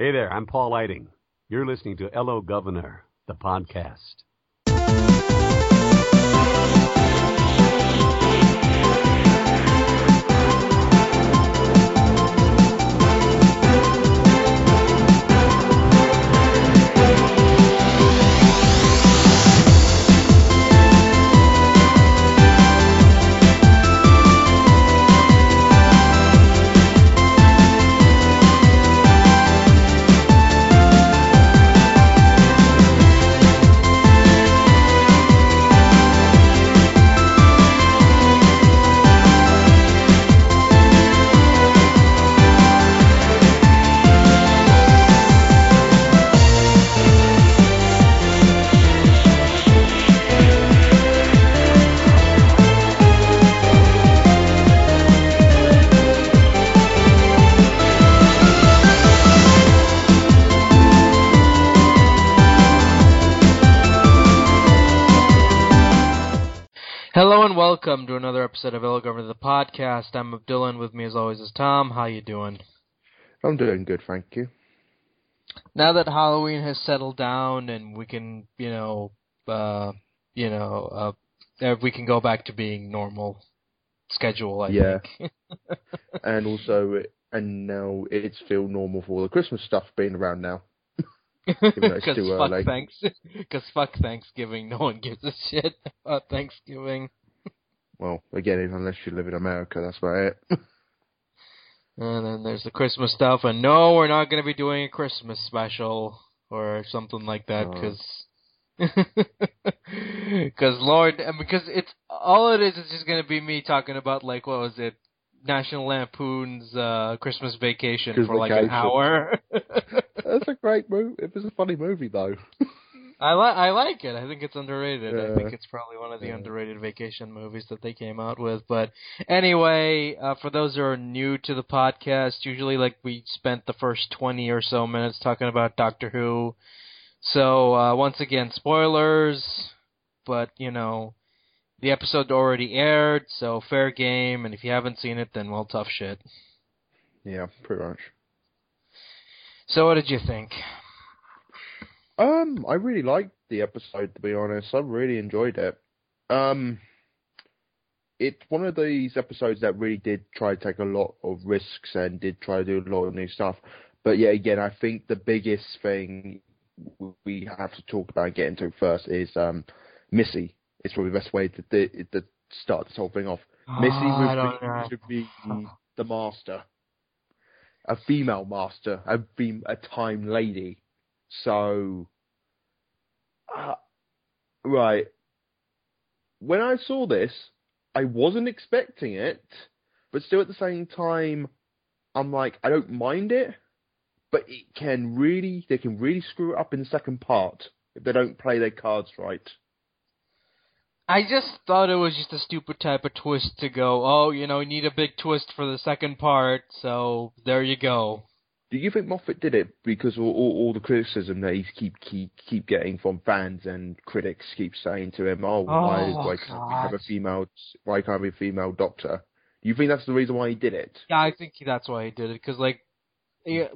Hey there, I'm Paul Lighting. You're listening to Hello Governor, the podcast. Welcome to another episode of Hello Governor the podcast. I'm Abdullah, and with me as always is Tom. How you doing? I'm doing good, thank you. Now that Halloween has settled down and we can, you know, uh, you know, uh, uh, we can go back to being normal schedule. I Yeah. think. and also, and now it's still normal for all the Christmas stuff being around now. Because fuck thanks, because fuck Thanksgiving. No one gives a shit about Thanksgiving. Well, again, unless you live in America, that's about it. And then there's the Christmas stuff, and no, we're not going to be doing a Christmas special or something like that, Oh. because because Lord, and because it's all it is is just going to be me talking about like what was it, National Lampoon's uh, Christmas Vacation for Christmas like an hour. that's a great movie. It was a funny movie, though. I like I like it. I think it's underrated. I think it's probably one of the Yeah. underrated vacation movies that they came out with. But anyway, uh, for those who are new to the podcast, usually like we spent the first twenty or so minutes talking about Doctor Who. So uh, once again, spoilers. But you know, the episode already aired, so fair game. And if you haven't seen it, then well, tough shit. Yeah, pretty much. So what did you think? Um, I really liked the episode, to be honest. I really enjoyed it. Um, it's one of these episodes that really did try to take a lot of risks and did try to do a lot of new stuff. But yeah, again, I think the biggest thing we have to talk about and get into first is um, Missy. It's probably the best way to, to, to start this whole thing off. Missy Oh, I would don't be, should be the master, a female master, a fem- a time lady. So, uh, right. When I saw this, I wasn't expecting it, but still at the same time, I'm like, I don't mind it, but it can really, they can really screw it up in the second part if they don't play their cards right. I just thought it was just a stupid type of twist to go, oh, you know, you need a big twist for the second part, so there you go. Do you think Moffat did it because all, all, all the criticism that he keep keep keep getting from fans and critics keep saying to him, "Oh, why Oh, why can't we have a female why can't we a female doctor?" Do you think that's the reason why he did it? Yeah, I think that's why he did it, because, like,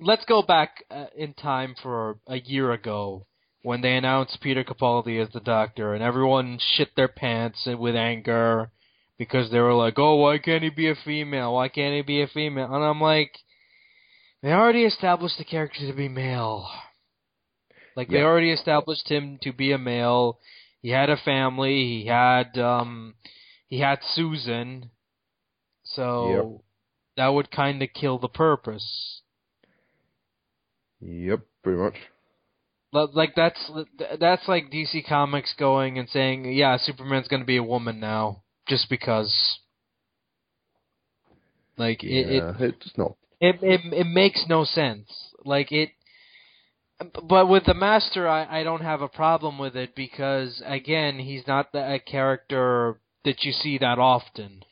let's go back uh, in time for a year ago when they announced Peter Capaldi as the Doctor, and everyone shit their pants with anger because they were like, oh, why can't he be a female? Why can't he be a female? And I'm like, they already established the character to be male. Like they already established him to be a male. He had a family. He had um, he had Susan. So that would kind of kill the purpose. Yep, pretty much. Like that's that's like DC Comics going and saying, yeah, Superman's going to be a woman now, just because. Like it, it it's not. It it it makes no sense. Like it but with the master I I don't have a problem with it because again, he's not the, a character that you see that often.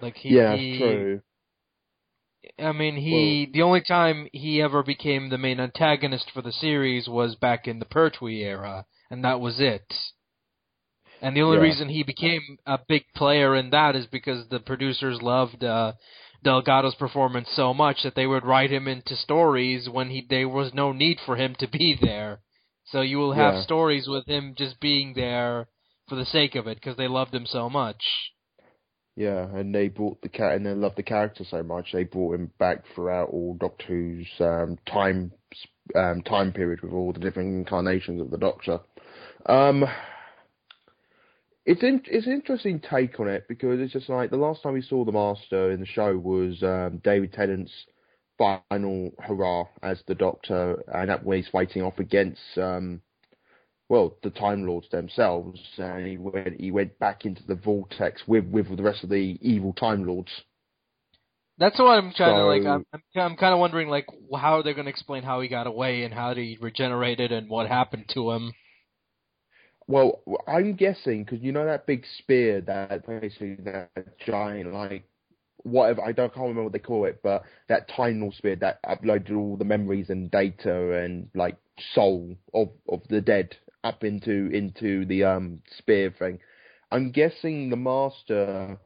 Like he yeah, he, true. I mean, he the only time he ever became the main antagonist for the series was back in the Pertwee era, and that was it. And the only Yeah. reason he became a big player in that is because the producers loved uh, Delgado's performance so much that they would write him into stories when he there was no need for him to be there. So you will have Yeah. stories with him just being there for the sake of it because they loved him so much. Yeah, and they brought the cat, and they loved the character so much they brought him back throughout all Doctor Who's um, time um, time period with all the different incarnations of the Doctor. Um, it's in, it's an interesting take on it because it's just like the last time we saw the Master in the show was um, David Tennant's final hurrah as the Doctor, and that when he's fighting off against um, well, the Time Lords themselves, and he went he went back into the vortex with with the rest of the evil Time Lords. That's what I'm trying to like. I'm I'm, I'm kind of wondering like how they're going to explain how he got away and how he regenerated and what happened to him. Well, I'm guessing because you know that big spear that basically that giant like whatever I don't can't remember what they call it, but that Time spear that uploaded all the memories and data and like soul of of the dead up into into the um spear thing. I'm guessing the master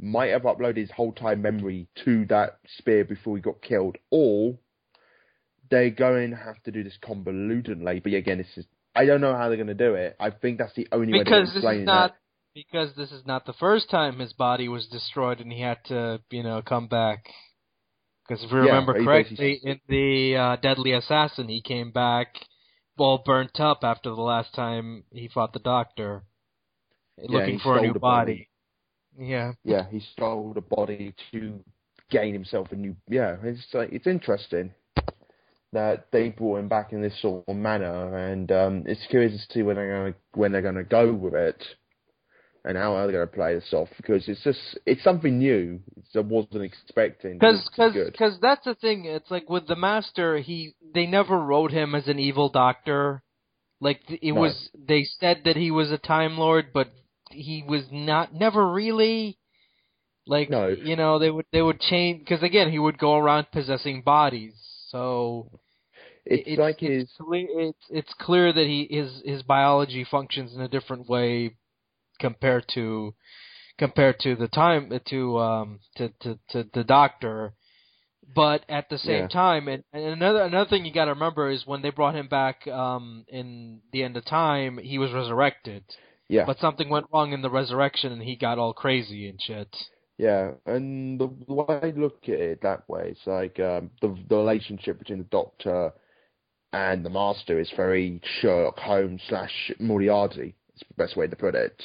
might have uploaded his whole time memory to that spear before he got killed, or they're going to have to do this convolutedly. But again, this is I don't know how they're going to do it. I think that's the only way because to this explain is not that. because this is not the first time his body was destroyed and he had to you know come back. Because if we Yeah, remember correctly, in the uh, Deadly Assassin, he came back all burnt up after the last time he fought the Doctor, looking for a new the body. Yeah, Yeah, he stole the body to gain himself a new. Yeah, it's like it's interesting that they brought him back in this sort of manner, and um, it's curious to see when they're going to when they're going to go with it, and how they're going to play this off because it's just it's something new. I wasn't expecting. because because because that's the thing. It's like with the Master, he they never wrote him as an evil Doctor. Like it No. was, they said that he was a Time Lord, but he was not. Never really. Like No. you know, they would they would change because again, he would go around possessing bodies. So it's, like his it's cle- it's it's clear that he his his biology functions in a different way compared to compared to the time to um to to, to the doctor. But at the same Yeah. time and, and another another thing you got to remember is when they brought him back um in the end of time he was resurrected. Yeah. But something went wrong in the resurrection and he got all crazy and shit. Yeah, and the, the way I look at it that way, it's like um, the the relationship between the Doctor and the Master is very Sherlock Holmes slash Moriarty. It's the best way to put it.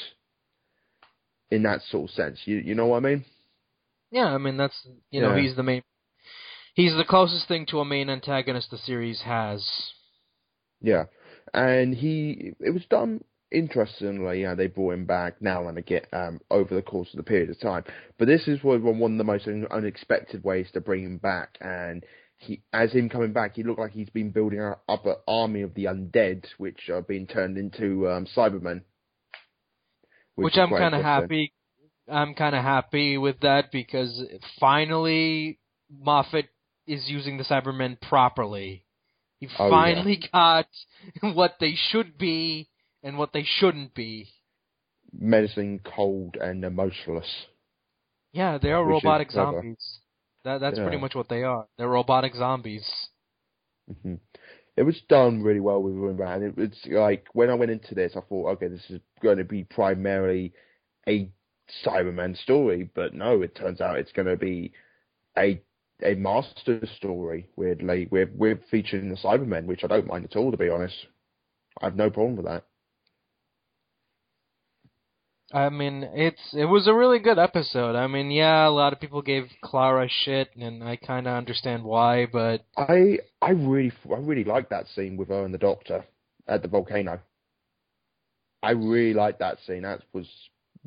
In that sort of sense, you you know what I mean? yeah i mean that's you know Yeah. he's the main he's the closest thing to a main antagonist the series has Yeah, and he it was done interestingly. Yeah, they brought him back now and again um, over the course of the period of time. But this is one one of the most unexpected ways to bring him back. And he, as him coming back, he looked like he's been building up an army of the undead, which are being turned into um, Cybermen. which, is I'm kind of happy. I'm kind of happy with that because finally Moffat is using the Cybermen properly. He Oh, yeah. finally got what they should be and what they shouldn't be. menacing, cold, and emotionless. Yeah, they are Which robotic zombies. That that's pretty much what they are. They're robotic zombies. hmm It was done really well with and it was like when I went into this, I thought, okay, this is going to be primarily a Cyberman story, but no, it turns out it's going to be a a master story. Weirdly, we're we're featuring the Cybermen, which I don't mind at all, to be honest. I have no problem with that. I mean, it's it was a really good episode. I mean, yeah, a lot of people gave Clara shit, and I kind of understand why, but I I really I really like that scene with her and the Doctor at the volcano. I really like that scene. That was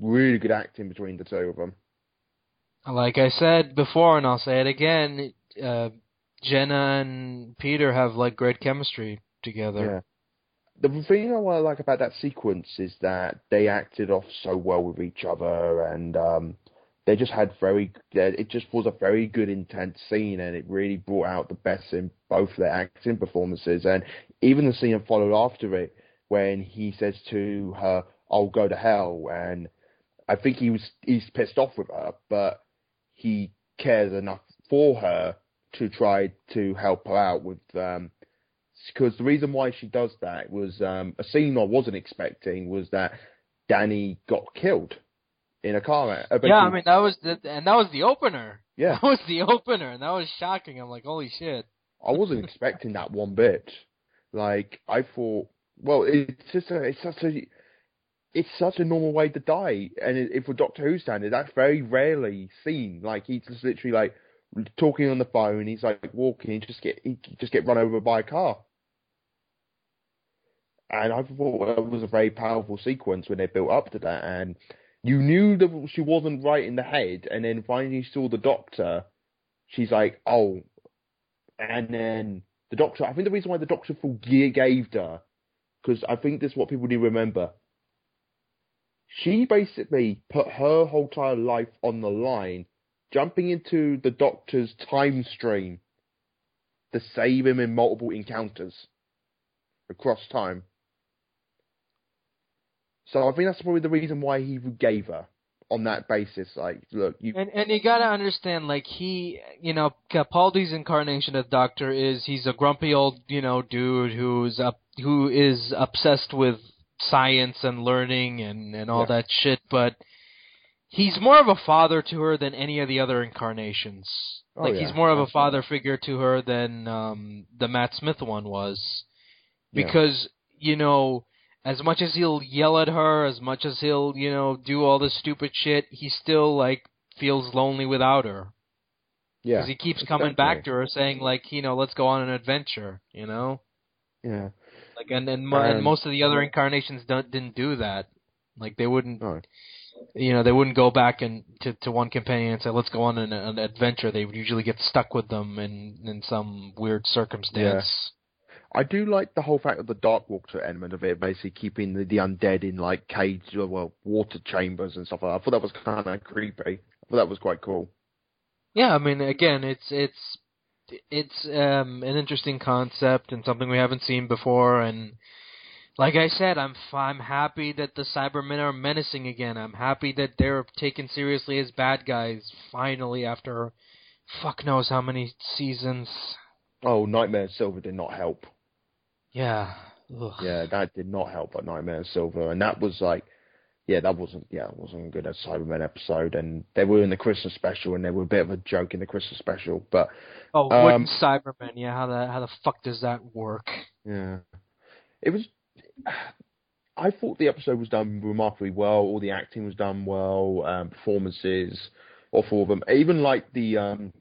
really good acting between the two of them. Like I said before, and I'll say it again, uh, Jenna and Peter have like great chemistry together. The thing I like about that sequence is that they acted off so well with each other, and um, they just had very. It just was a very good, intense scene, and it really brought out the best in both their acting performances. And even the scene that followed after it, when he says to her, "I'll go to hell," and I think he was he's pissed off with her, but he cares enough for her to try to help her out with um because the reason why she does that was um a scene I wasn't expecting was that Danny got killed in a car. Uh, Yeah, I mean that was the, and that was the opener. yeah, That was the opener, and that was shocking. I'm like, holy shit. I wasn't expecting that one bit. Like I thought, well, it's just a, it's such a, it's such a normal way to die, and it, if for Doctor Who standard, that's very rarely seen. Like he's just literally like talking on the phone, he's like walking, he just get he just get run over by a car. And I thought that was a very powerful sequence when they built up to that, and you knew that she wasn't right in the head, and then finally you saw the doctor. She's like, oh, and then the doctor. I think the reason why the doctor forgave her, because I think this is what people need to remember. She basically put her whole entire life on the line, jumping into the doctor's time stream to save him in multiple encounters across time. So I think that's probably the reason why he gave her on that basis. Like, look, you And and you gotta understand, like he, you know, Capaldi's incarnation of Doctor is he's a grumpy old, you know, dude who's up, who is obsessed with science and learning and and all Yeah. that shit. But he's more of a father to her than any of the other incarnations. Oh, like yeah, he's more of a father figure to her than um the Matt Smith one was, Yeah. because you know. As much as he'll yell at her, as much as he'll, you know, do all this stupid shit, he still like feels lonely without her. yeah, Because he keeps coming back to her saying like, you know, let's go on an adventure, you know? yeah, Like and and, mo- and And- most of the other incarnations don't didn't do that. Like they wouldn't no. you know, they wouldn't go back and to to one companion and say, "Let's go on an, an adventure." They would usually get stuck with them in in some weird circumstance. I do like the whole fact of the Dark Water element of it, basically keeping the, the undead in like cage, or, well, water chambers and stuff like that. I thought that was kind of creepy. I thought that was quite cool. Yeah, I mean, again, it's it's it's um an interesting concept and something we haven't seen before and like I said, I'm f- I'm happy that the Cybermen are menacing again. I'm happy that they're taken seriously as bad guys finally after fuck knows how many seasons. Oh, Nightmare Silver did not help. Yeah. Ugh. Yeah, that did not help. But Nightmare Silver, and that was like, yeah, that wasn't, yeah, it wasn't a good as Cybermen episode. And they were in the Christmas special, and they were a bit of a joke in the Christmas special. But Oh, Um, Cybermen. Yeah, how the how the fuck does that work? Yeah. It was. I thought the episode was done remarkably well. All the acting was done well. Um, performances, all four of them. Even like the um,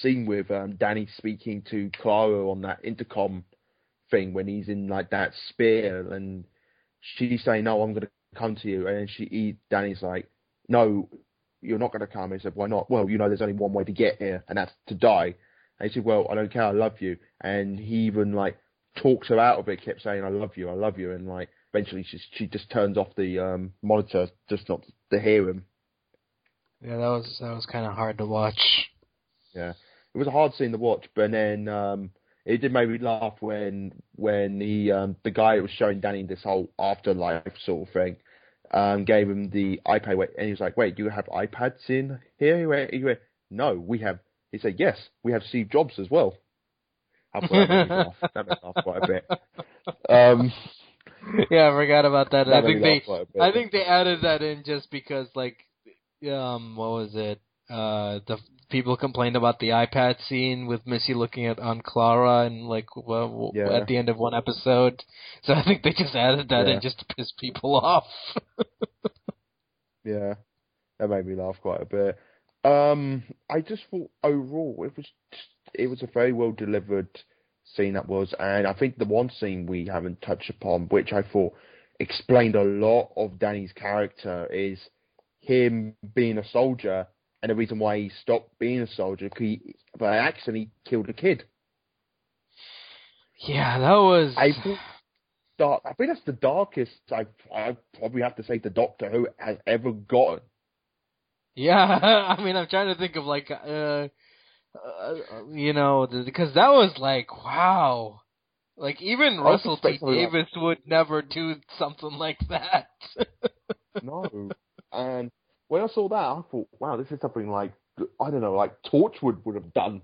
scene with um, Danny speaking to Clara on that intercom thing when he's in like that spear, and she's saying, "No, I'm going to come to you," and then she, he, Danny's like, "No, you're not going to come." He said, "Why not?" Well, you know, there's only one way to get here, and that's to die. And he said, "Well, I don't care. I love you." And he even like talks her out of it, kept saying, "I love you, I love you," and like eventually she she just turns off the um, monitor just not to hear him. Yeah, that was that was kind of hard to watch. Yeah, it was a hard scene to watch, but then um, it did make me laugh when when he um, the guy was showing Danny this whole afterlife sort of thing um, gave him the iPad, and he was like, "Wait, do you have iPads in here?" He went, he went, "No, we have." He said, "Yes, we have Steve Jobs as well." That made me laugh. That made laugh quite a bit. Um, yeah, I forgot about that. that I think they laugh quite a bit. I think they added that in just because, like, um, what was it? Uh, the people complained about the iPad scene with Missy looking at on Clara and like well, Yeah. at the end of one episode. So I think they just added that Yeah. in just to piss people off. Yeah, that made me laugh quite a bit. Um, I just thought overall it was just, it was a very well delivered scene that was, and I think the one scene we haven't touched upon, which I thought explained a lot of Danny's character, is him being a soldier, and the reason why he stopped being a soldier, 'cause he by accident he killed a kid. yeah, that was. I think dark. I think that's the darkest I I probably have to say the Doctor Who has ever gotten. Yeah, I mean, I'm trying to think of like, uh, uh you know, because that was like, wow, like even I Russell T expecting like- Davies would never do something like that. No. and when I saw that, I thought, wow, this is something like I don't know, like Torchwood would have done.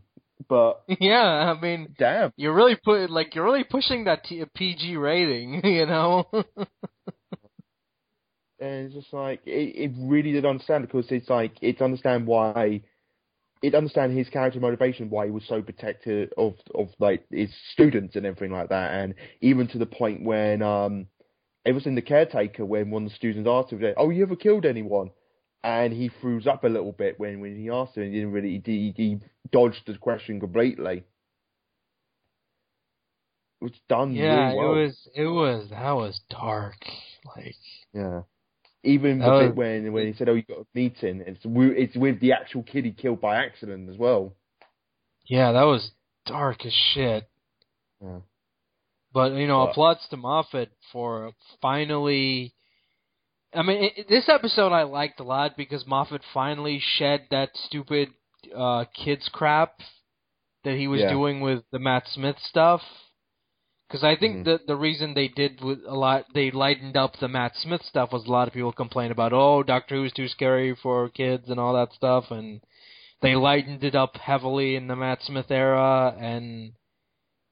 But Yeah, I mean, damn, you're really put like you're really pushing that T- PG rating, you know. and it's just like it, it really did understand because it's like it's understand why it understand his character motivation why he was so protective of of like his students and everything like that and even to the point when um it was in the caretaker when one of the students asked him oh you ever killed anyone and he froze up a little bit when when he asked him he didn't really he, he dodged the question completely it was done yeah, really well. it was it was that was dark. Like Yeah. Even the That bit when when he said, "Oh, you got a meeting," it's it's with the actual kid he killed by accident as well. yeah, that was dark as shit. Yeah. But you know, But- applauds to Moffat for finally. I mean, it, this episode I liked a lot because Moffat finally shed that stupid uh, kids crap that he was Yeah. doing with the Matt Smith stuff. Because I think Mhm. the the reason they did with a lot, they lightened up the Matt Smith stuff was a lot of people complained about, oh, Doctor Who's too scary for kids and all that stuff, and they lightened it up heavily in the Matt Smith era, and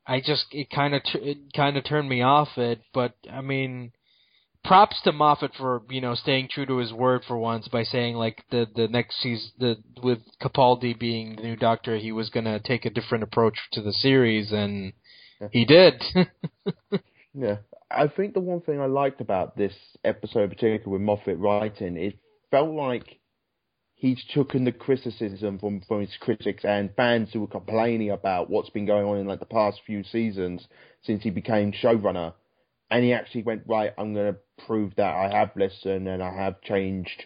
I just it kind of it kind of turned me off it. But I mean, props to Moffat for you know staying true to his word for once by saying like the the next season the with Capaldi being the new Doctor, he was gonna take a different approach to the series, and Yeah. he did. Yeah, I think the one thing I liked about this episode, particularly with Moffat writing, it felt like he's taken the criticism from from his critics and fans who were complaining about what's been going on in like the past few seasons since he became showrunner, and he actually went right. I'm going to prove that I have listened and I have changed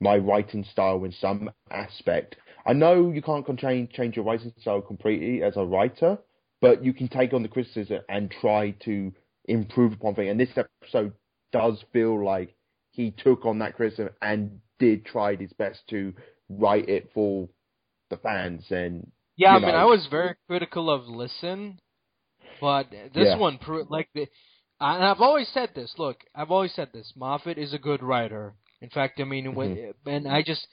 my writing style in some aspect. I know you can't change change your writing style completely as a writer, but you can take on the criticism and try to improve upon things. And this episode does feel like he took on that criticism and did try his best to write it for the fans. And yeah, I you mean. I was very critical of Listen, but this Yeah. one like the. And I've always said this. Look, I've always said this. Moffat is a good writer. In fact, I mean, Mm-hmm. and I just,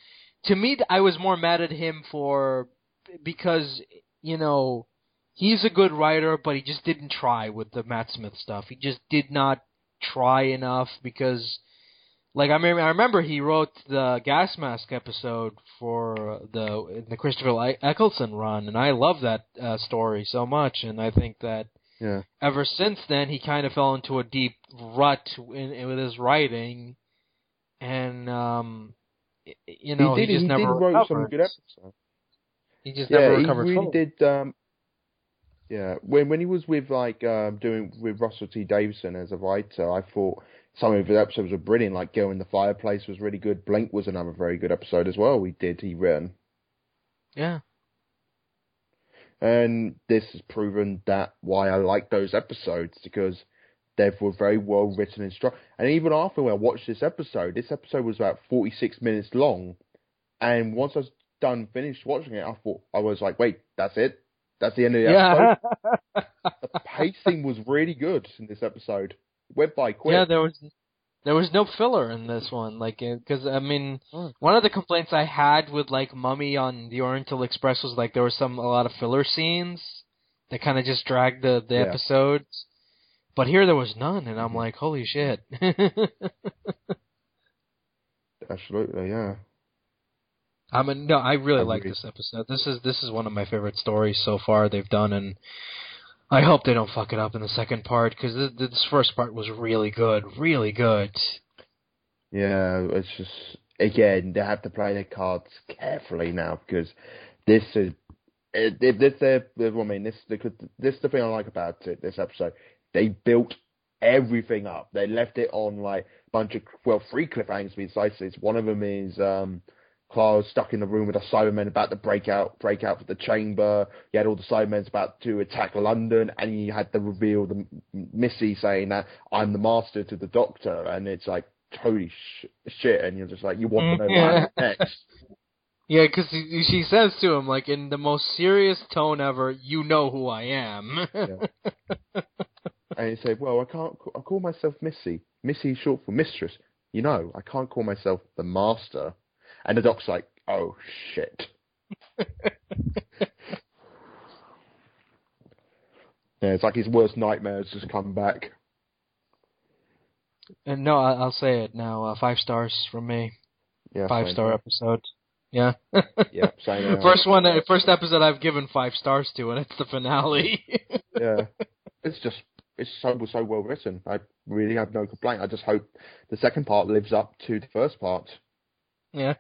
to me, I was more mad at him for because you know he's a good writer, but he just didn't try with the Matt Smith stuff. He just did not try enough because, like, I remember, I remember he wrote the gas mask episode for the the Christopher Eccleston run, and I love that uh, story so much, and I think that yeah, ever since then he kind of fell into a deep rut in, in with his writing, and um, you know, he did. just he never did wrote some recovered. good episodes. He just Yeah, never he really fully. did. Um, yeah, when when he was with like um, doing with Russell T Davidson as a writer, I thought some of his episodes were brilliant. Like "Girl in the Fireplace" was really good. Blink was another very good episode as well. He did. He written. Yeah. And this has proven that why I like those episodes because they were very well written and strong. And even after when I watched this episode, this episode was about 46 minutes long. And once I was done, finished watching it, I thought, I was like, wait, that's it? That's the end of the Yeah. episode? the pacing was really good in this episode. It went by quick. Yeah, there was there was no filler in this one, like because I mean, Oh. one of the complaints I had with like Mummy on the Oriental Express was like there was some a lot of filler scenes that kind of just dragged the the Yeah. episodes. But here there was none, and I'm Mhm. like, holy shit. Absolutely, yeah. I mean, no, I really I like agree. this episode. This is this is one of my favorite stories so far they've done, and I hope they don't fuck it up in the second part because this, this first part was really good, really good. Yeah, it's just again they have to play their cards carefully now because this is it, this the I mean this the this is the thing I like about it this episode. They built everything up. They left it on like a bunch of well three cliffhangers this. One of them is um Clara's stuck in the room with the Cybermen about to break out break out for the chamber you had all the Cybermen about to attack London and you had the reveal the Missy saying that I'm the master to the Doctor and it's like holy sh- shit, and you're just like, you want to know what mm-hmm. next. Yeah, because she says to him, like, in the most serious tone ever, you know who I am. And he said, well, I can't, ca- I call myself Missy. Missy is short for mistress. You know, I can't call myself the master. And the doc's like, oh shit. Yeah, it's like his worst nightmares just come back. and no, I- I'll say it now. Uh, five stars from me. Yeah, Five star here. episode. Yeah. Yeah, same. First one, uh, episode I've given five stars to, and it's the finale. Yeah, it's just it's so so well written. I really have no complaint. I just hope the second part lives up to the first part. Yeah.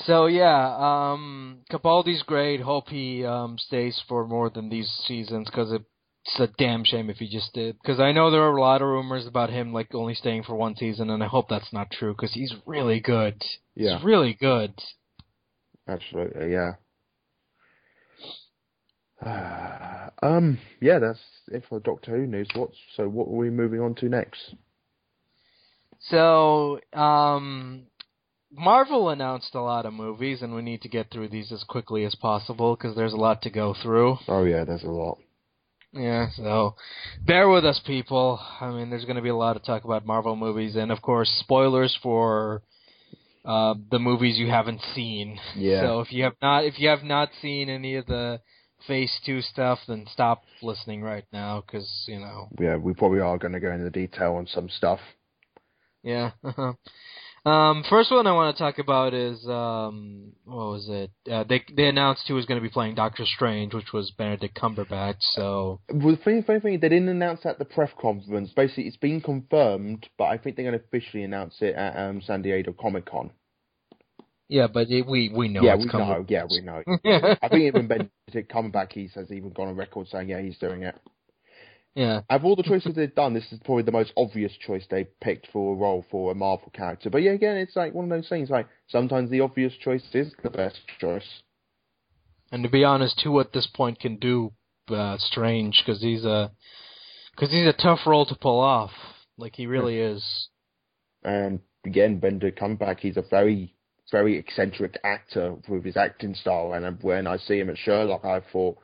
so yeah, um, Capaldi's great. Hope he um, stays for more than these seasons because it's a damn shame if he just did. Because I know there are a lot of rumors about him like only staying for one season, and I hope that's not true because he's really good. Yeah, He's really good. absolutely. Yeah. um. Yeah, that's it for Doctor Who news. What's so? What are we moving on to next? So, um, Marvel announced a lot of movies, and we need to get through these as quickly as possible because there's a lot to go through. Oh yeah, there's a lot. Yeah, so bear with us, people. I mean, there's going to be a lot to talk about Marvel movies, and of course, spoilers for uh, the movies you haven't seen. Yeah. So if you have not, if you have not seen any of the Phase Two stuff, then stop listening right now, because you know, Yeah, we probably are going to go into detail on some stuff. Yeah. um, first one I want to talk about is um, what was it? Uh, they they announced who was going to be playing Doctor Strange, which was Benedict Cumberbatch. So Well, the funny, funny thing, they didn't announce that at the press conference. Basically, it's been confirmed, but I think they're going to officially announce it at um, San Diego Comic Con. yeah, but it, we we know yeah, it's we know. Yeah, we know. I think even Benedict Cumberbatch, he has even gone on record saying, yeah, he's doing it. Yeah. Of all the choices they've done, this is probably the most obvious choice they picked for a role for a Marvel character. But yeah, again, it's like one of those things. Like sometimes the obvious choice is the best choice. And to be honest, who at this point can do uh, Strange? Because he's a because he's a tough role to pull off. Like he really is. And again, Benedict Cumberbatch, he's a very, very eccentric actor with his acting style. And when I see him at Sherlock, I thought,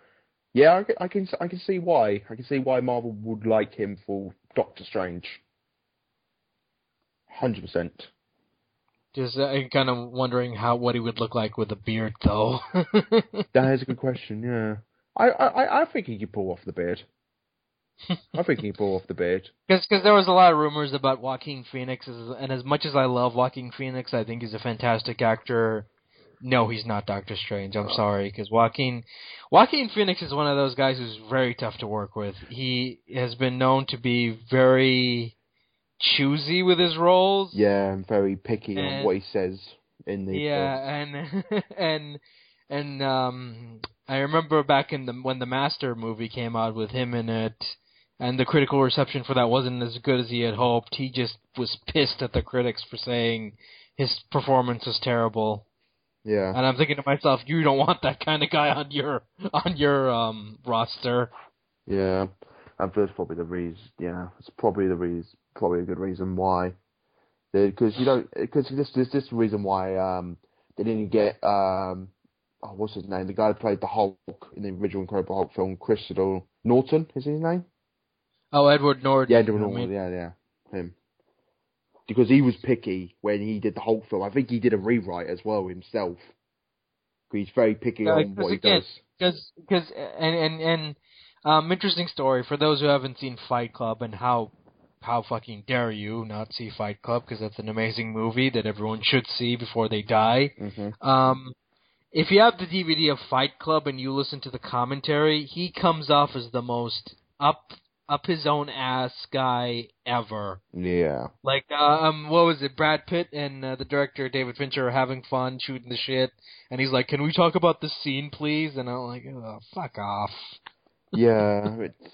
yeah, I can, I can, I can see why. I can see why Marvel would like him for Doctor Strange. Hundred percent. Just uh, kind of wondering how what he would look like with a beard, though. That is a good question. Yeah, I, I, I think he could pull off the beard. I think he can pull off the beard. Because there was a lot of rumors about Joaquin Phoenix, and as much as I love Joaquin Phoenix, I think he's a fantastic actor. No, he's not Doctor Strange. I'm sorry, because Joaquin Joaquin Phoenix is one of those guys who's very tough to work with. He has been known to be very choosy with his roles. Yeah, and very picky on what he says in the. Yeah, and and and um, I remember back in the when the Master movie came out with him in it, and the critical reception for that wasn't as good as he had hoped. He just was pissed at the critics for saying his performance was terrible. Yeah. And I'm thinking to myself, you don't want that kind of guy on your on your um roster. Yeah, and that's probably the reason. Yeah, it's probably the reason. Probably a good reason why. Because you don't. Because this this this the reason why um they didn't get um oh what's his name the guy who played the Hulk in the original Incredible Hulk film Crystal Norton is his name Oh, Edward Norton. yeah Edward I Norton mean, yeah yeah him because he was picky when he did the Hulk film I think he did a rewrite as well himself. He's very picky Yeah, on what he does. because and and and um interesting story for those who haven't seen Fight Club and how how fucking dare you not see Fight Club because that's an amazing movie that everyone should see before they die. hmm Um, if you have the DVD of Fight Club and you listen to the commentary, he comes off as the most up up his own ass guy ever. Yeah. Like, uh, um, what was it? Brad Pitt and uh, the director David Fincher are having fun shooting the shit, and he's like, "Can we talk about the scene, please?" And I'm like, oh, "Fuck off." Yeah. It's,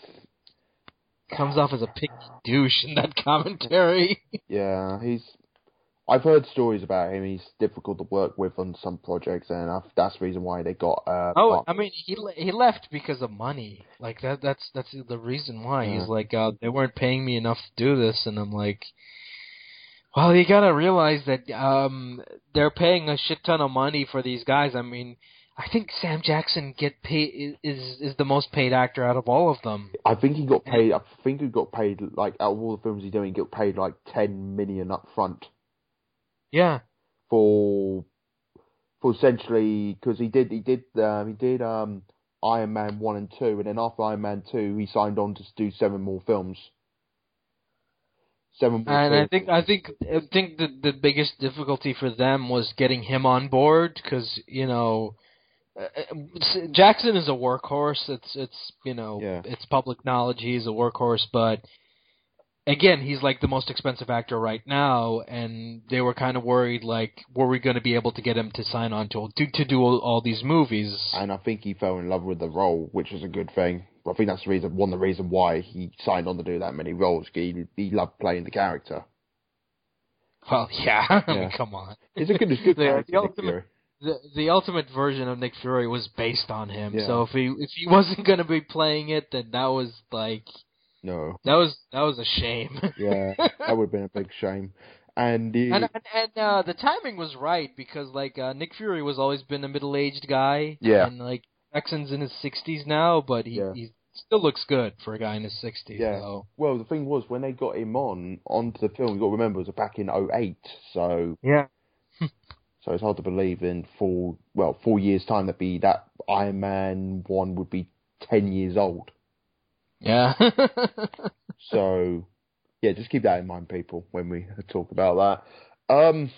Comes off as a picky douche in that commentary. Yeah, he's. I've heard stories about him. He's difficult to work with on some projects, and i that's the reason why they got. Uh, oh, Mark- I mean, he le- he left because of money. Like that. That's that's the reason why. Yeah. He's like, uh, they weren't paying me enough to do this, and I'm like. Well, you gotta realize that um, they're paying a shit ton of money for these guys. I mean, I think Sam Jackson get paid is is the most paid actor out of all of them. I think he got paid. I think he got paid like out of all the films he's doing, he got paid like ten million up front Yeah, for for essentially because he did he did um, he did um, Iron Man one and two, and then after Iron Man two, he signed on to do seven more films. Seven more. And I think I think I think the the biggest difficulty for them was getting him on board because you know uh, uh, Jackson is a workhorse. It's it's you know Yeah. it's public knowledge he's a workhorse, but again he's like the most expensive actor right now, and they were kind of worried like were we going to be able to get him to sign on to to, to do all, all these movies? and I think he fell in love with the role, which is a good thing. I think that's the reason, one of the reasons why he signed on to do that many roles. He he loved playing the character. Well, yeah, I mean, Yeah. come on. It's a good, it's good The- the ultimate- the the ultimate version of Nick Fury was based on him. Yeah. So if he if he wasn't going to be playing it, then that was like No, that was that was a shame. yeah, that would have been a big shame. And the, and and, and uh, the timing was right because like uh, Nick Fury was always been a middle aged guy. Yeah. And like Jackson's in his sixties now, but he Yeah. he still looks good for a guy in his sixties. Yeah. So. well, the thing was when they got him on onto the film, you got to remember it was back in 08, so Yeah. so it's hard to believe in four well four years time that be that Iron Man one would be ten years old. Yeah. So, yeah, just keep that in mind, people, when we talk about that. Um,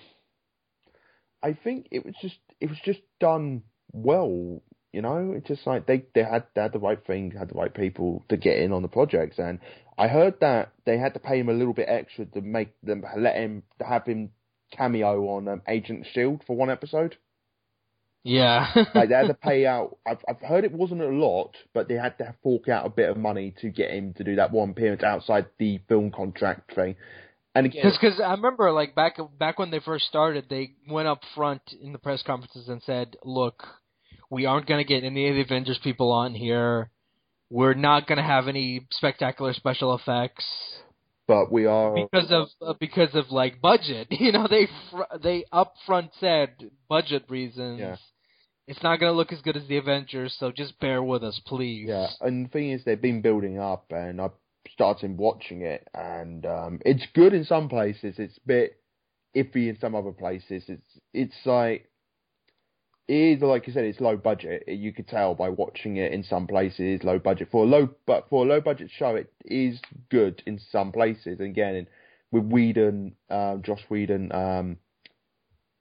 I think it was just it was just done well. You know, it's just like they they had they had the right thing, had the right people to get in on the projects, and I heard that they had to pay him a little bit extra to make them let him have him cameo on um, Agent Shield for one episode. Yeah. Like they had to pay out. I've I've heard it wasn't a lot, but they had to fork out a bit of money to get him to do that one appearance outside the film contract thing. And again, Because I remember, like back back when they first started, they went up front in the press conferences and said, "Look, we aren't going to get any of the Avengers people on here. We're not going to have any spectacular special effects but we are because of uh, because of like budget. You know, they fr- they up front said budget reasons. Yeah. It's not going to look as good as the Avengers, so just bear with us, please." yeah. And the thing is, they've been building up, and I started watching it, and um, it's good in some places. It's a bit iffy in some other places. It's it's like it is like you said, it's low budget. You could tell by watching it in some places, low budget for a low but for a low budget show, it is good in some places. And again, with Whedon, um, Joss Whedon, um,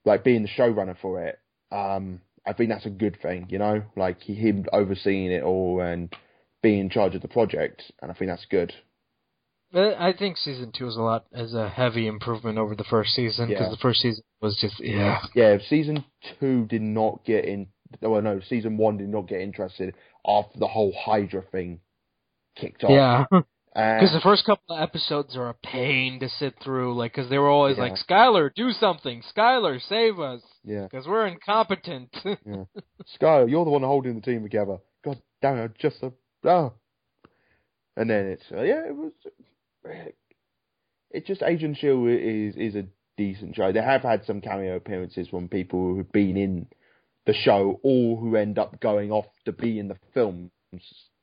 like being the showrunner for it, um, I think that's a good thing. You know, like him overseeing it all and being in charge of the project, and I think that's good. Uh, I think season two is a lot as a heavy improvement over the first season because Yeah. the first season was just yeah. Yeah, season two did not get in. Well, no, season one did not get interested after the whole Hydra thing kicked off. Yeah, because the first couple of episodes are a pain to sit through, like because they were always Yeah. like, "Skylar, do something! Skylar, save us!" yeah, Because we're incompetent. Sky, you're the one holding the team together. God damn it, just a oh. And then it's uh, yeah, it was. It's just Agent Shield is is a decent show. They have had some cameo appearances from people who've been in the show or who end up going off to be in the films.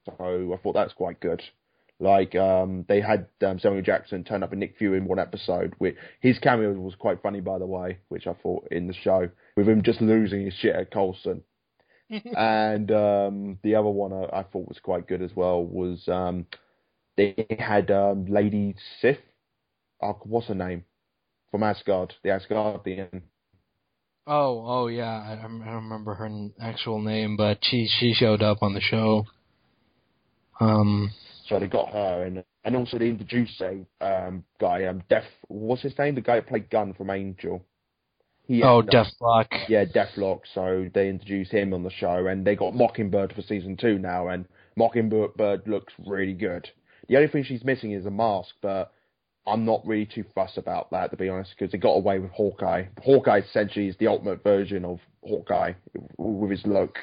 So I thought that's quite good. Like um, they had um, Samuel Jackson turn up in Nick Fury in one episode. Which his cameo was quite funny, by the way, which I thought in the show with him just losing his shit at Coulson and um, the other one I, I thought was quite good as well was um, they had um, Lady Sif. Oh, what's her name? From Asgard, the Asgardian. oh, oh yeah, I, I don't remember her actual name, but she she showed up on the show. Um, So they got her, and and also they introduced a um, guy, um, Def. What's his name? The guy that played Gunn from Angel. He oh, Deathlok. Yeah, Deathlok. So they introduced him on the show, and they got Mockingbird for season two now, and Mockingbird looks really good. The only thing she's missing is a mask, but I'm not really too fussed about that, to be honest, because they got away with Hawkeye. Hawkeye essentially is the ultimate version of Hawkeye with his look.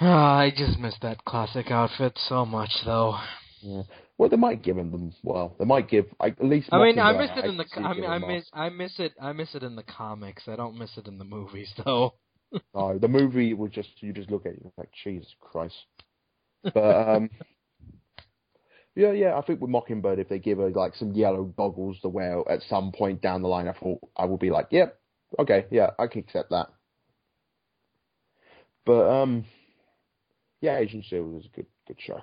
Ah, I just miss that classic outfit so much, though. Yeah. Well, they might give him them. Well, they might give like, at least. I mean, I miss it in the. I mean, I miss. mask. I miss it. I miss it in the comics. I don't miss it in the movies, though. No, the movie was just you just look at it you're like Jesus Christ. But um, yeah, yeah, I think with Mockingbird, if they give her like some yellow goggles to wear at some point down the line, I thought I would be like, yep, okay, yeah, I can accept that. But um, yeah, Agent Shield was a good good show.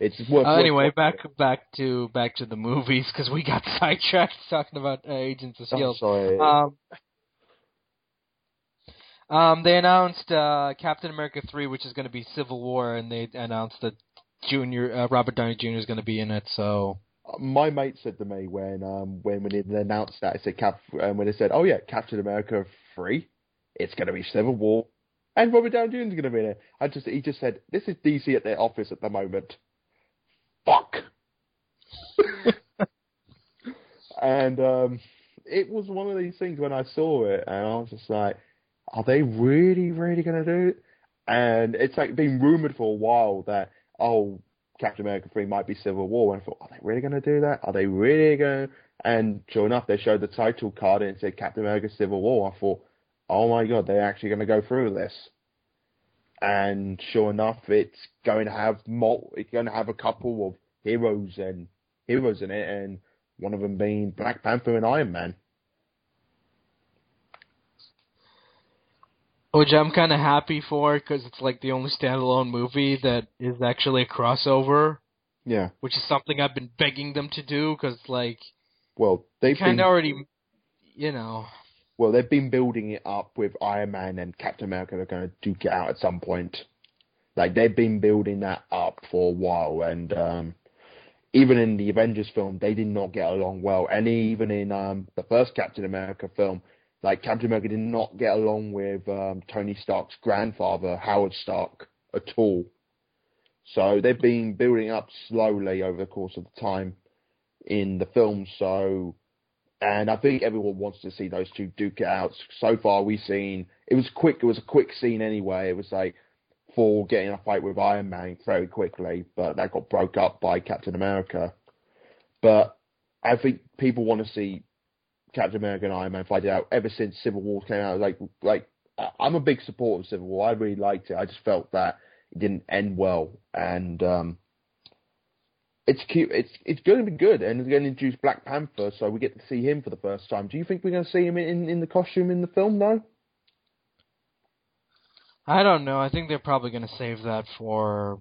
It's worth. Uh, worth anyway, watching. back back to back to the movies because we got sidetracked talking about uh, Agents of Oh, Shield. sorry. Um, um, they announced uh, Captain America three, which is going to be Civil War, and they announced that Junior uh, Robert Downey Jr. is going to be in it. So my mate said to me when um when when it announced that, it said Cap um, when they said, "Oh yeah, Captain America three, it's going to be Civil War, and Robert Downey Jr. is going to be in it." I just he just said, "This is DC at their office at the moment." Fuck. and um, it was one of these things when I saw it, and I was just like, "Are they really, really going to do it?" And it's like been rumored for a while that oh, Captain America 3 might be Civil War. And I thought, are they really going to do that? Are they really going to? And sure enough, they showed the title card and it said Captain America Civil War. I thought, oh my god, they're actually going to go through this. And sure enough, it's going to have mul- it's going to have a couple of heroes and heroes in it, and one of them being Black Panther and Iron Man. Which I'm kind of happy for because it's like the only standalone movie that is actually a crossover, Yeah. which is something I've been begging them to do because like Well, they've kind of already, you know. well they've been building it up with Iron Man and Captain America. They're going to duke it out at some point. Like they've been building that up for a while, and um, even in the Avengers film, they did not get along well. And even in um, the first Captain America film, like Captain America did not get along with um, Tony Stark's grandfather, Howard Stark, at all. So they've been building up slowly over the course of the time in the film. So, and I think everyone wants to see those two duke it out. So far, we've seen it was quick. It was a quick scene anyway. It was like Thor getting a fight with Iron Man very quickly, but that got broke up by Captain America. But I think people want to see Captain America and Iron Man fight it out ever since Civil War came out. Like, like I'm a big supporter of Civil War. I really liked it. I just felt that it didn't end well, and um, it's cute. It's it's going to be good, and it's going to introduce Black Panther, so we get to see him for the first time. Do you think we're going to see him in in the costume in the film, though? I don't know. I think they're probably going to save that for,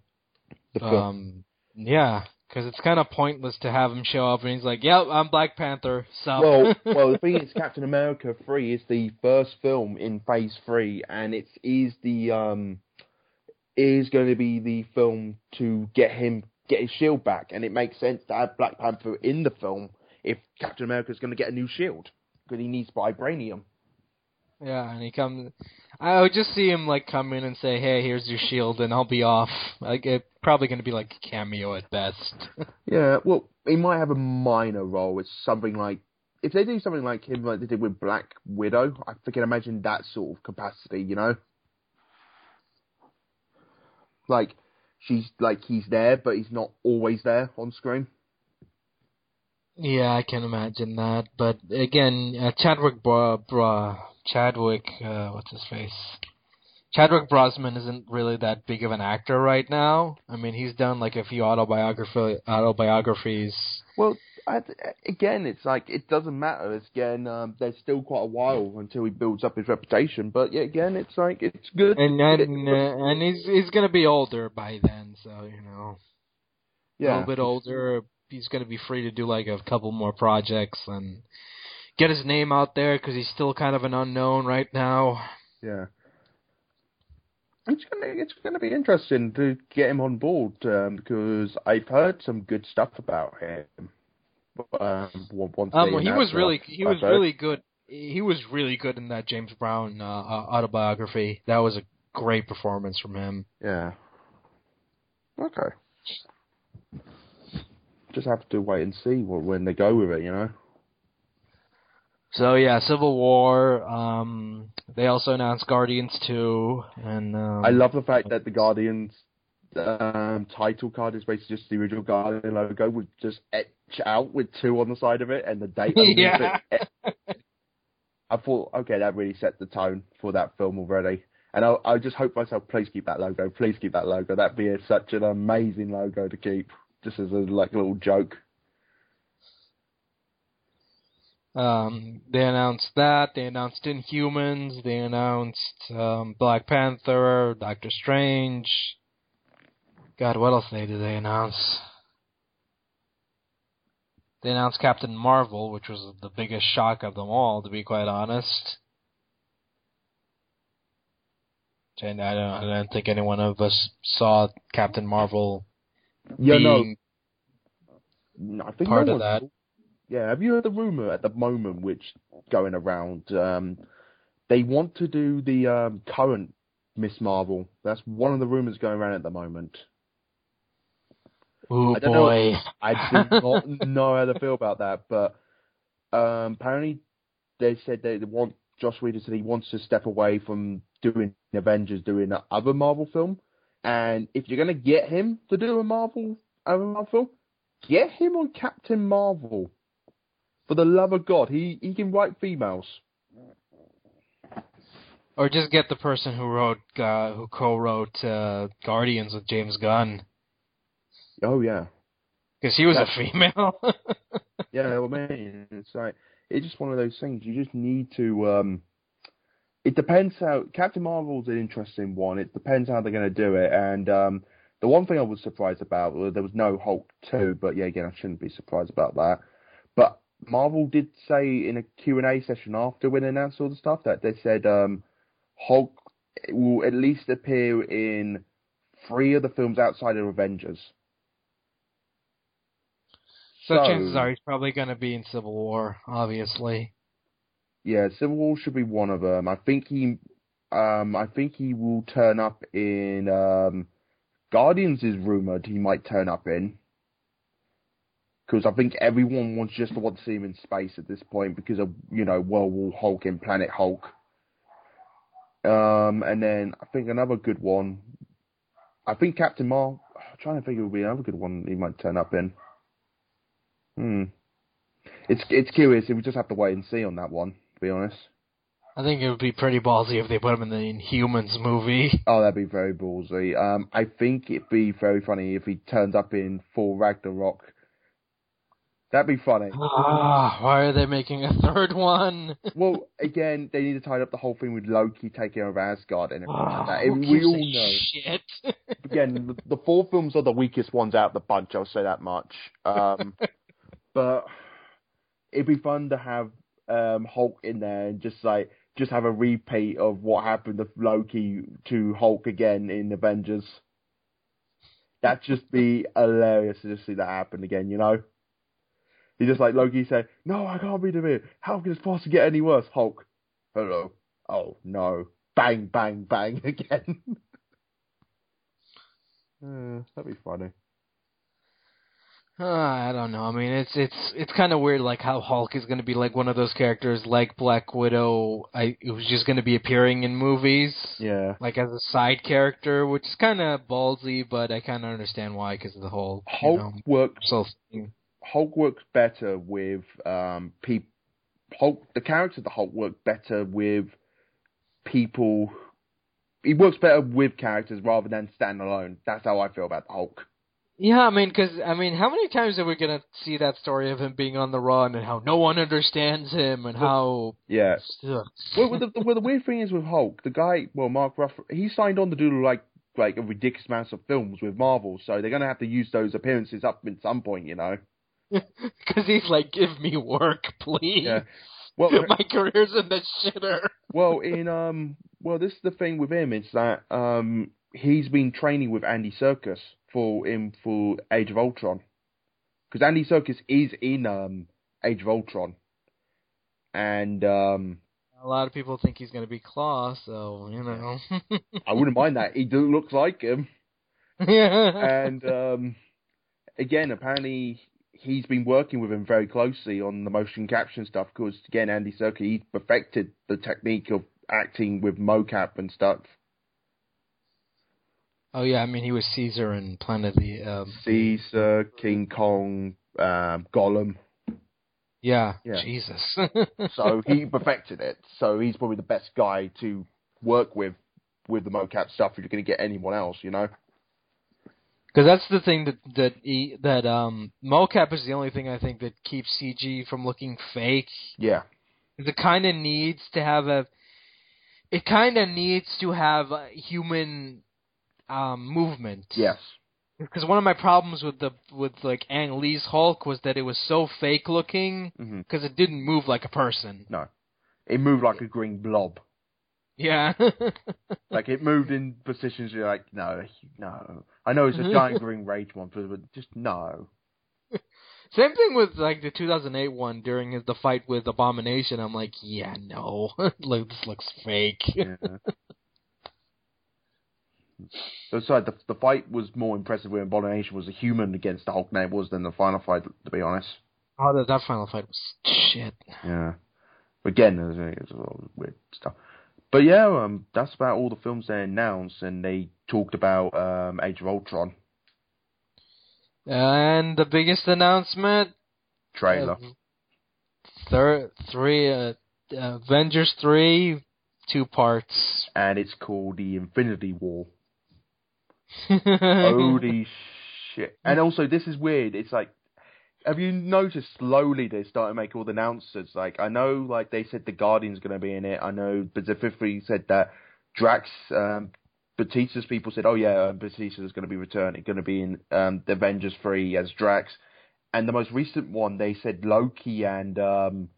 The film. um, yeah, because it's kind of pointless to have him show up and he's like, "Yep, I'm Black Panther." So, well, well, the thing is, Captain America three is the first film in Phase three, and it is the um is going to be the film to get him get his shield back, and it makes sense to have Black Panther in the film if Captain America is going to get a new shield because he needs vibranium. Yeah, and he comes. I would just see him like come in and say, "Hey, here's your shield," and I'll be off. Like, it's probably going to be like a cameo at best. Yeah, well, he might have a minor role. It's something like if they do something like him, like they did with Black Widow. I can imagine that sort of capacity. You know, like she's like he's there, but he's not always there on screen. Yeah, I can imagine that. But again, uh, Chadwick Bra, Bra Chadwick, uh, what's his face? Chadwick Boseman isn't really that big of an actor right now. I mean, he's done like a few autobiography autobiographies. Well, I, again, it's like it doesn't matter. It's again, um, there's still quite a while until he builds up his reputation. But yeah, again, it's like it's good. And and, uh, and he's he's gonna be older by then, so you know, yeah, a little bit older. He's gonna be free to do like a couple more projects and get his name out there because he's still kind of an unknown right now. Yeah. It's gonna it's gonna be interesting to get him on board um, because I've heard some good stuff about him. Um, once Um, well, he was really he was heard. really good. He was really good in that James Brown uh, autobiography. That was a great performance from him. yeah. Okay. Just have to wait and see what, when they go with it, you know. So yeah, Civil War. Um, they also announced Guardians two, and um, I love the fact that the Guardians um, title card is basically just the original Guardian logo with just etch out with two on the side of it and the date. yeah. it. I thought, okay, that really set the tone for that film already. And I, I just hope myself, please keep that logo, please keep that logo. That'd be a, such an amazing logo to keep, just as a like little joke. Um, they announced that. They announced Inhumans. They announced um, Black Panther, Doctor Strange. God, what else did they announce? They announced Captain Marvel, which was the biggest shock of them all, to be quite honest. And I don't, I don't think any one of us saw Captain Marvel Yeah, no, no, I think part no of that. Yeah, have you heard the rumor at the moment, which going around? Um, they want to do the um, current Miss Marvel. That's one of the rumors going around at the moment. I don't know- boy. I do not know how to feel about that, but um, apparently they said they want Joss Whedon said he wants to step away from doing Avengers, doing the other Marvel film, and if you're gonna get him to do a Marvel other Marvel film, get him on Captain Marvel. For the love of God, he he can write females. Or just get the person who wrote, uh, who co-wrote uh, Guardians with James Gunn, Oh yeah, because he was That's- a female. yeah. I mean, it's like it's just one of those things. You just need to. um It depends how Captain Marvel's an interesting one. It depends how they're going to do it. And um the one thing I was surprised about was there was no Hulk two, but yeah, again, I shouldn't be surprised about that. But Marvel did say in a Q and A session after when they announced all the stuff that they said um Hulk will at least appear in three of the films outside of Avengers. so chances are he's probably going to be in Civil War, obviously. Yeah, Civil War should be one of them. I think he, um, I think he will turn up in um, Guardians. Is rumored he might turn up in because I think everyone wants just to want to see him in space at this point because of you know World War Hulk and Planet Hulk. Um, and then I think another good one. I think Captain Mar. I'm trying to think it would be another good one he might turn up in. Hmm. It's it's curious. We just have to wait and see on that one. To be honest. I think it would be pretty ballsy if they put him in the Inhumans movie. Oh, that'd be very ballsy. Um, I think it'd be very funny if he turned up in Thor Ragnarok. That'd be funny. Ah, why are they making a third one? well, again, they need to tie up the whole thing with Loki taking over Asgard and everything like Ah, that. And we all know. Shit. Again, the, the Thor films are the weakest ones out of the bunch. I'll say that much. Um, but it'd be fun to have um, Hulk in there and just like just have a repeat of what happened to Loki to Hulk again in Avengers. That'd just be hilarious to just see that happen again, you know? He just like Loki say, No, I can't be the it. How can this possibly get any worse? Hulk. Hello. Oh no. Bang, bang, bang again. uh, that'd be funny. Uh, I don't know. I mean, it's it's it's kind of weird, like how Hulk is going to be like one of those characters, like Black Widow, I who's just going to be appearing in movies, Yeah. like as a side character, which is kind of ballsy, but I kind of understand why because of the whole you Hulk know, works thing. Hulk works better with um people. Hulk, the character of the Hulk works better with people. He works better with characters rather than standalone. That's how I feel about the Hulk. Yeah, I mean, because I mean, how many times are we gonna see that story of him being on the run and how no one understands him and how? Yeah. Well, the, well, the weird thing is with Hulk, the guy, well, Mark Ruffalo, he signed on to do like like a ridiculous amount of films with Marvel, so they're gonna have to use those appearances up at some point, you know. Because he's like, give me work, please. Yeah. Well, My career's in the shitter. well, in um, well, this is the thing with him is that um, he's been training with Andy Serkis for him for Age of Ultron, because Andy Serkis is in um Age of Ultron, and um, A lot of people think he's gonna be Klaue, so you know. I wouldn't mind that. He do looks like him, and um, again, apparently he's been working with him very closely on the motion capture stuff. Because again, Andy Serkis he perfected the technique of acting with mocap and stuff. Oh yeah, I mean he was Caesar in Planet of the. Um, Caesar, King Kong, um, Gollum. yeah, Yeah. Jesus. So he perfected it. So he's probably the best guy to work with with the mocap stuff if you're going to get anyone else, you know. Because that's the thing that that he, that um mocap is the only thing I think that keeps CG from looking fake. Yeah. It kind of needs to have a. It kind of needs to have a human um movement. Yes. Because one of my problems with the with like Ang Lee's Hulk was that it was so fake looking because it didn't move like a person. No. It moved like a green blob. Yeah. Like it moved in positions you're like, no, no. I know it's a giant green rage monster, but just no. Same thing with like the 2008 one during his, the fight with Abomination. I'm like, yeah, no, like this looks fake. Yeah. So sorry, the the fight was more impressive when Abomination was a human against the Hulk it was than the final fight. To be honest, Oh, that, that final fight was shit. yeah. Again, there's a lot of weird stuff. But yeah, um, that's about all the films they announced, and they talked about um, Age of Ultron And the biggest announcement, trailer. uh, thir- three, uh, Avengers three, two parts. and it's called the Infinity War. Holy shit! And also, this is weird. It's like, have you noticed slowly they started making all the announcements? Like, I know, like they said the Guardian's going to be in it. I know, but the fifth said that Drax, um, Batista's people said, oh yeah, um, Batista's going to be returning, going to be in um, the Avengers three as Drax. And the most recent one, they said Loki and um,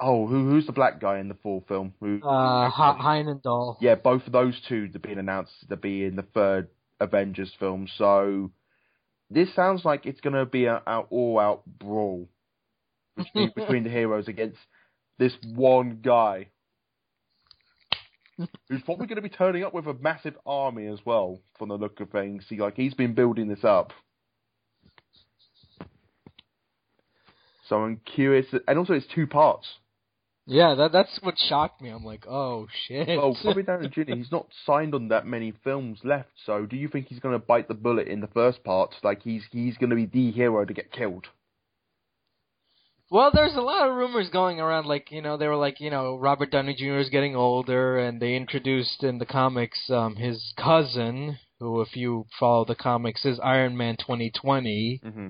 oh, who who's the black guy in the Thor film? Who, uh, H- Heimdall. yeah, both of those two have been announced to be in the third Avengers film. So this sounds like it's going to be an all-out brawl between, between the heroes against this one guy, who's probably going to be turning up with a massive army as well. From the look of things, see, like he's been building this up. So I'm curious, and also it's two parts. Yeah, that that's what shocked me. I'm like, oh shit. Well, Robert Downey Jr. He's not signed on that many films left. So, do you think he's going to bite the bullet in the first part? Like he's he's going to be the hero to get killed? Well, there's a lot of rumors going around, like you know, they were like, you know, Robert Downey Jr. is getting older, and they introduced in the comics um, his cousin, who, if you follow the comics, is Iron Man 2020. Mm-hmm.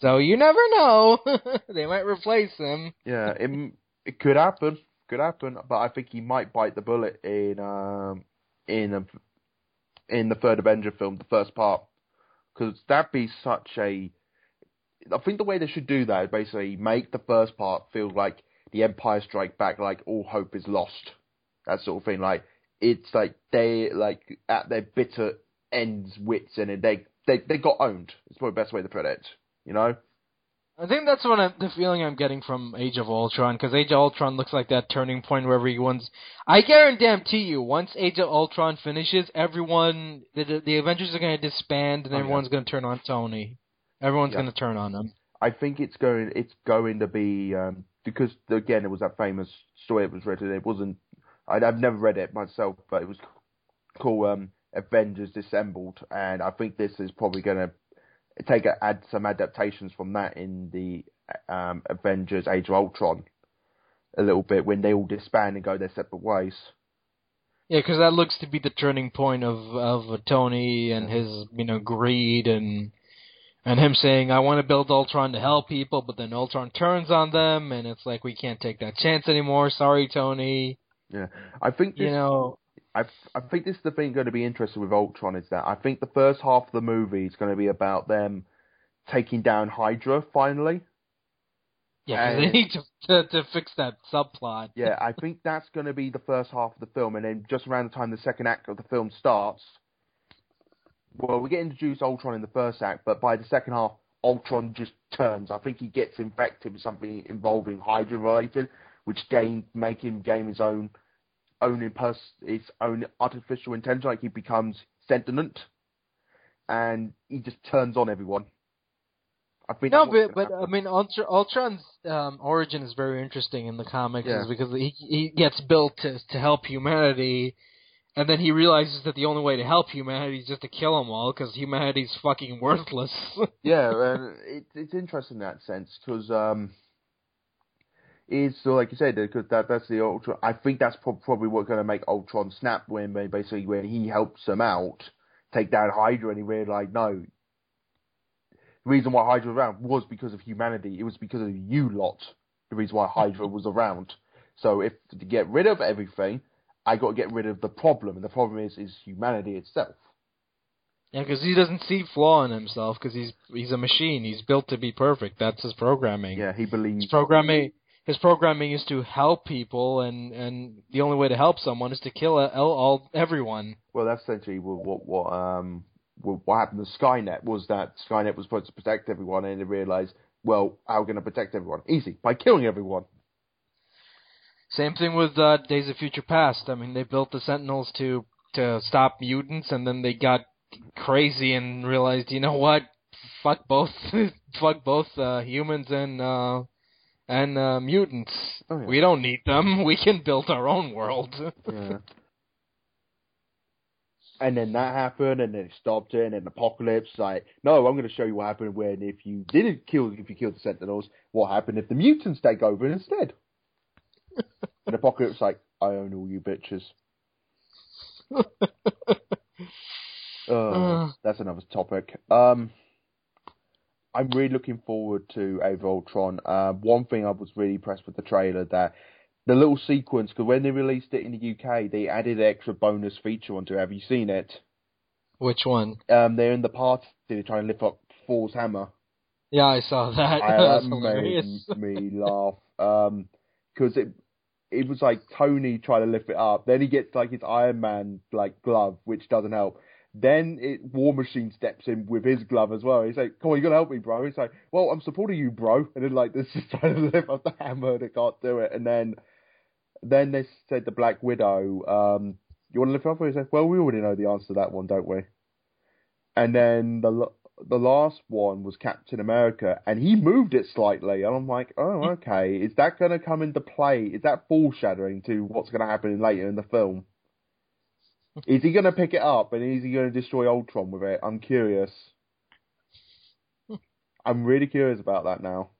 So you never know, they might replace him. Yeah, it it could happen, could happen. But I think he might bite the bullet in um in a, in the third Avenger film, the first part, because that'd be such a. I think the way they should do that is basically make the first part feel like the Empire Strike Back, like all hope is lost, that sort of thing. Like it's like they like at their bitter ends, wits, and they they they got owned. It's probably the best way to put it. You know. I think that's what I'm, the feeling I'm getting from Age of Ultron, because Age of Ultron looks like that turning point where everyone's. I guarantee you, once Age of Ultron finishes, everyone, the, the Avengers are going to disband, and Oh, yeah. everyone's going to turn on Tony. Everyone's Yeah. going to turn on him. I think it's going it's going to be um, because again it was that famous story that was written. It wasn't I'd, I've never read it myself, but it was called um, Avengers Disassembled, and I think this is probably going to take a, add some adaptations from that in the um, Avengers Age of Ultron a little bit when they all disband and go their separate ways. Yeah, because that looks to be the turning point of of Tony and his you know greed and and him saying I want to build Ultron to help people, but then Ultron turns on them, and it's like we can't take that chance anymore. Sorry, Tony. Yeah, I think this, You know, I I think this is the thing going to be interesting with Ultron is that I think the first half of the movie is going to be about them taking down Hydra finally. yeah, 'cause they need to, to to fix that subplot. Yeah, I think that's going to be the first half of the film, and then just around the time the second act of the film starts, well, we get introduced Ultron in the first act, but by the second half, Ultron just turns. I think he gets infected with something involving Hydra related, which gain make him gain his own own impers- his own artificial intelligence. Like he becomes sentient, and he just turns on everyone. I think No, but but happen. I mean, Ultra, Ultron's um, origin is very interesting in the comics, Yeah. is because he he gets built to to help humanity, and then he realizes that the only way to help humanity is just to kill them all, because humanity's fucking worthless. yeah, and it, it's interesting in that sense because um, it's so like you said because that that's the Ultron. I think that's prob- probably what's going to make Ultron snap when basically when he helps them out take down Hydra and he realized no, The reason why Hydra was around was because of humanity. It was because of you lot. The reason why Hydra was around. So if to get rid of everything, I got to get rid of the problem, and the problem is is humanity itself. Yeah, because he doesn't see flaw in himself because he's he's a machine. He's built to be perfect. That's his programming. Yeah, he believes. His programming his programming is to help people, and and the only way to help someone is to kill all, all everyone. Well, that's essentially what what, what um what, what happened to Skynet was that Skynet was supposed to protect everyone, and they realized, well, how are we going to protect everyone? Easy by killing everyone. Same thing with uh, Days of Future Past. I mean, they built the Sentinels to to stop mutants, and then they got crazy and realized, you know what? Fuck both, fuck both uh, humans and uh, and uh, mutants. Oh, yeah. We don't need them. We can build our own world. Yeah. And then that happened, and then it stopped it, and then Apocalypse like, no, I'm going to show you what happened when if you didn't kill, if you killed the Sentinels, what happened if the mutants take over instead. and Apocalypse like, I own all you bitches. Uh, Uh. that's another topic. Um, I'm really looking forward to Age of Ultron. Uh, one thing I was really impressed with the trailer that the little sequence, because when they released it in the UK, they added an extra bonus feature onto it. Have you seen it? Which one? Um, they're in the party, they're trying to lift up Thor's hammer. Yeah, I saw that. I, that made me laugh. Um, because it it was like Tony trying to lift it up. Then he gets like his Iron Man like glove, which doesn't help. Then it, War Machine steps in with his glove as well. He's like, "Come on, you gotta help me, bro." He's like, "Well, I'm supporting you, bro." And then like this is trying to lift up the hammer, and can't do it. And then then they said the Black Widow, um, "You want to lift up?" He said, "Well, we already know the answer to that one, don't we?" And then the the last one was Captain America, and he moved it slightly, and I'm like, oh, okay, is that going to come into play? Is that foreshadowing to what's going to happen later in the film? Is he going to pick it up, and is he going to destroy Ultron with it? I'm curious. I'm really curious about that now.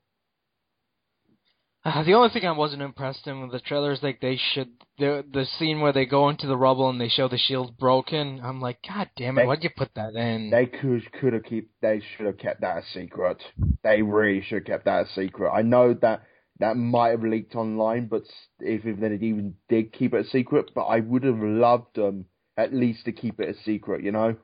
Uh, the only thing I wasn't impressed in with the trailer is like they should the the scene where they go into the rubble and they show the shield broken. I'm like, God damn it, They- why'd you put that in? They could could have keep. They should have kept that a secret. They really should have kept that a secret. I know that that might have leaked online, but if, if they even did keep it a secret, but I would have loved them at least to keep it a secret. You know,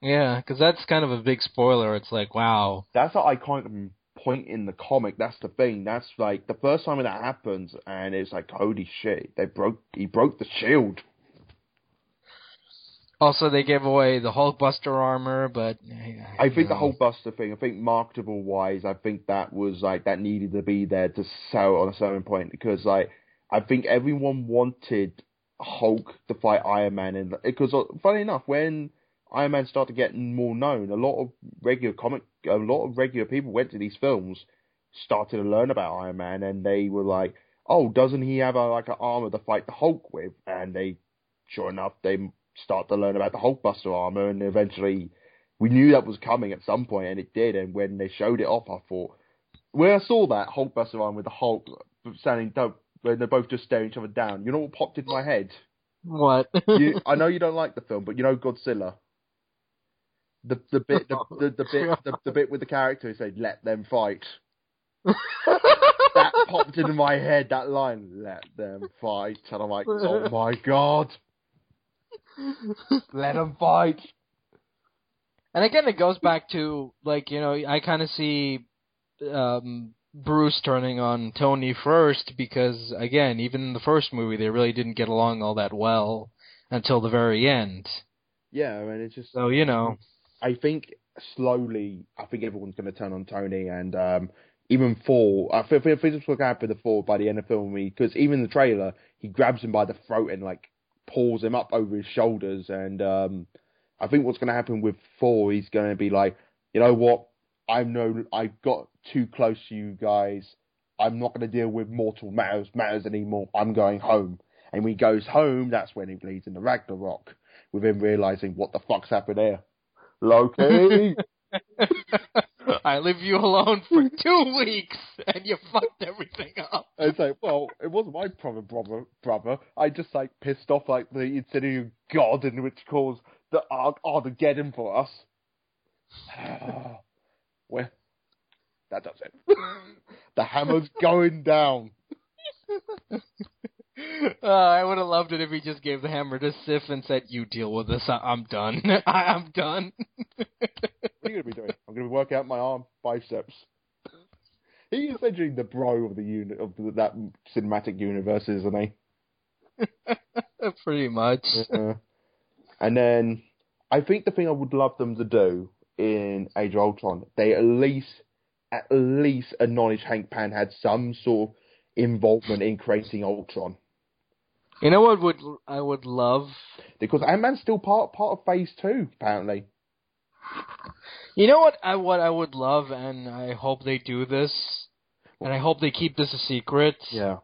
yeah, because that's kind of a big spoiler. It's like, wow. that's an iconic point in the comic. That's the thing. That's like the first time that happens, and it's like, holy shit, they broke. He broke the shield. Also, they gave away the Hulkbuster armor, but I think you the know. whole Buster thing, I think marketable wise, I think that was like that needed to be there to sell on a certain point because like I think everyone wanted Hulk to fight Iron Man and because uh, funny enough when Iron Man started getting more known, a lot of regular comic, a lot of regular people went to these films, started to learn about Iron Man, and they were like, "Oh, doesn't he have a like an armor to fight the Hulk with?" And they, sure enough, they start to learn about the Hulkbuster armor, and eventually, we knew that was coming at some point, and it did. And when they showed it off, I thought, when I saw that Hulkbuster armor with the Hulk standing, dope, when they're both just staring each other down, you know what popped in my head? What? you, I know you don't like the film, but you know Godzilla. The the bit the the, the bit the, the bit with the character who said "Let them fight." That popped into my head. That line, "Let them fight," and I'm like, "Oh my god, let them fight." And again, it goes back to like you know I kind of see um, Bruce turning on Tony first because again, even in the first movie, they really didn't get along all that well until the very end. Yeah, I mean, it's just. So you know, I think slowly, I think everyone's going to turn on Tony, and um, even Thor. I think, I think it's going to happen to Thor by the end of the film because even the trailer, he grabs him by the throat and like pulls him up over his shoulders, and um, I think what's going to happen with Thor, he's going to be like, you know what, I'm no, I've got too close to you guys. I'm not going to deal with mortal matters matters anymore. I'm going home. And when he goes home, that's when he bleeds into Ragnarok, with him realizing what the fuck's happened here. Loki. I leave you alone for two weeks and you fucked everything up. It's like, well, it wasn't my problem, brother. Brother, I just like pissed off like the insidious god, in which caused the Ar- Armageddon for us. That does it. the hammer's going down. Uh, I would have loved it if he just gave the hammer to Sif and said, "You deal with this. I- I'm done. I- I'm done." What are you going to be doing? I'm going to work out my arm biceps. He is essentially the bro of the unit of the, that cinematic universe, isn't he? Pretty much. And then I think the thing I would love them to do in Age of Ultron, they at least at least acknowledge Hank Pym had some sort of involvement in creating Ultron. You know what would I would love? Because Ant Man's still part part of phase two, apparently. You know what I what I would love, and I hope they do this, and I hope they keep this a secret. Yeah.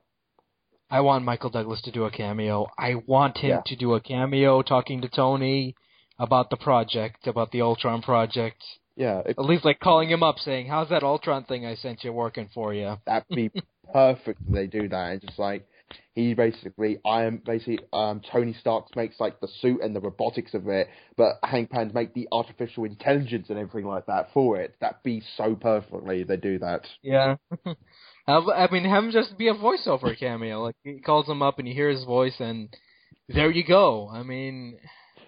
I want Michael Douglas to do a cameo. I want him Yeah. to do a cameo talking to Tony about the project, about the Ultron project. Yeah. It, At least like calling him up saying, "How's that Ultron thing I sent you working for you?" that'd be perfect if they do that. And just like he basically I am basically um Tony Stark makes like the suit and the robotics of it, but Hank Pym's make the artificial intelligence and everything like that for it. That'd be so perfectly if they do that. Yeah. Have, I mean, have him just be a voiceover cameo. Like he calls him up and you hear his voice, and there you go. I mean,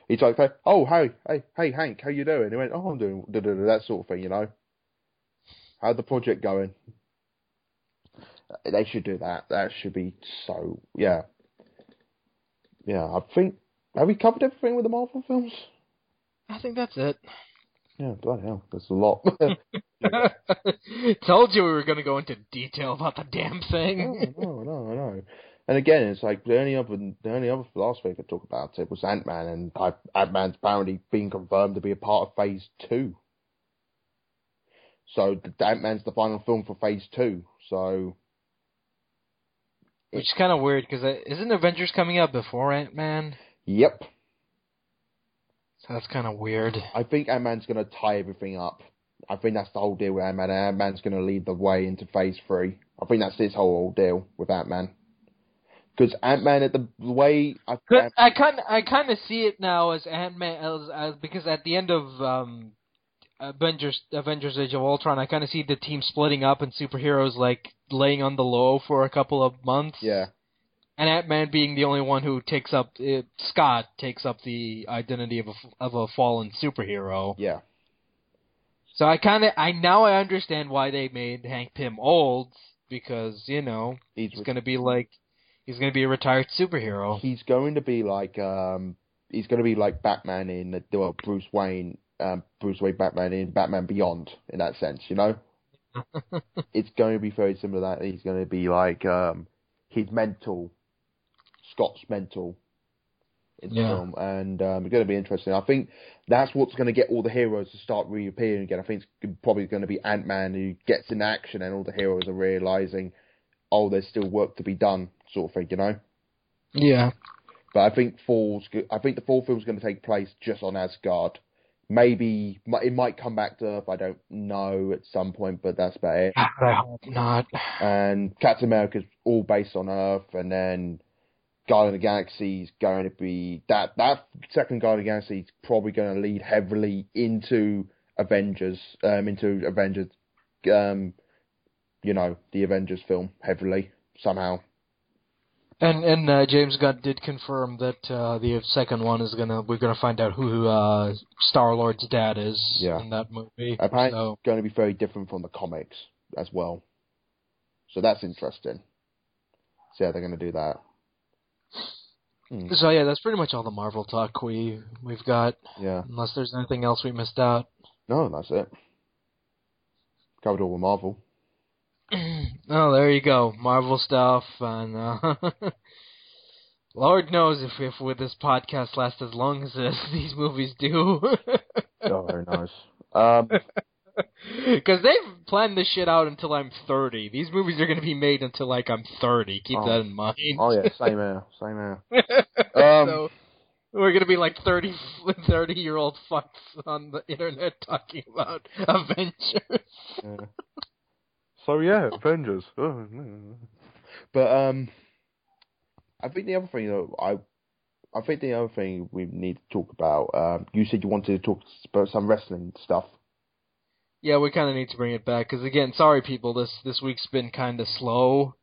He's like, "Oh, hey, hey, hey, Hank, how you doing?" He went, "Oh, I'm doing da, da, da, that sort of thing, you know." How's the project going? They should do that. That should be so. Yeah, yeah. I think have we covered everything with the Marvel films? I think that's it. Yeah, bloody hell, that's a lot. Told you we were going to go into detail about the damn thing. no, no, no, no. And again, it's like the only other, the only other last week I talked about it was Ant Man, and Ant Man's apparently been confirmed to be a part of Phase Two. So Ant Man's the final film for Phase Two. So Which is kind of weird because uh, isn't Avengers coming out before Ant Man? yep, So that's kind of weird. I think Ant Man's going to tie everything up. I think that's the whole deal with Ant Man. Ant Man's going to lead the way into Phase Three. I think that's his whole deal with Ant Man. Because Ant Man, at the way I, I kind I kind of see it now as Ant Man as, as because at the end of um, Avengers Avengers Age of Ultron, I kind of see the team splitting up and superheroes like laying on the low for a couple of months. yeah, And Ant Man being the only one who takes up uh, Scott takes up the identity of a of a fallen superhero. yeah, So I kind of I now I understand why they made Hank Pym old because you know he's he's gonna be like he's gonna be a retired superhero. he's going to be like um he's going to be like Batman in the well, Bruce Wayne um Bruce Wayne Batman in Batman Beyond in that sense, you know. it's going to be very similar to that. He's going to be like um his mental Scott's mental in the Yeah. film, and um, it's going to be interesting. I think that's what's going to get all the heroes to start reappearing again. I think it's probably going to be Ant Man who gets in action, and all the heroes are realizing, oh, there's still work to be done, sort of thing, you know. Yeah. But I think Thor's. I think the Thor film's going to take place just on Asgard. Maybe it might come back to Earth. I don't know at some point, but that's about it. I hope not. And Captain America's all based on Earth, and then Guardian of the Galaxy is going to be that that second Guardian of the Galaxy is probably going to lead heavily into Avengers, um, into Avengers, um, you know, the Avengers film heavily somehow. And and uh, James Gunn did confirm that uh, the second one is gonna we're gonna find out who uh, Star Lord's dad is Yeah. in that movie. Apparently, So going to be very different from the comics as well. So that's interesting. See how they're going to do that. Hmm, so yeah, that's pretty much all the Marvel talk we we've got. yeah. Unless there's anything else we missed out. No, that's it. Covered all with Marvel. Oh, there you go, Marvel stuff, and uh, Lord knows if if with this podcast lasts as long as this, these movies do. Oh, very nice. Um, Because they've planned this shit out until I'm 30. These movies are going to be made until like I'm 30. Keep Oh. that in mind. oh yeah, same here, same here. Um, so we're going to be like 30, 30 year old fucks on the internet talking about Avengers. Yeah. So yeah, Avengers. But um, I think the other thing that I, I think the other thing we need to talk about. Um, you said you wanted to talk about some wrestling stuff. Yeah, we kind of need to bring it back because again, sorry people, this this week's been kind of slow,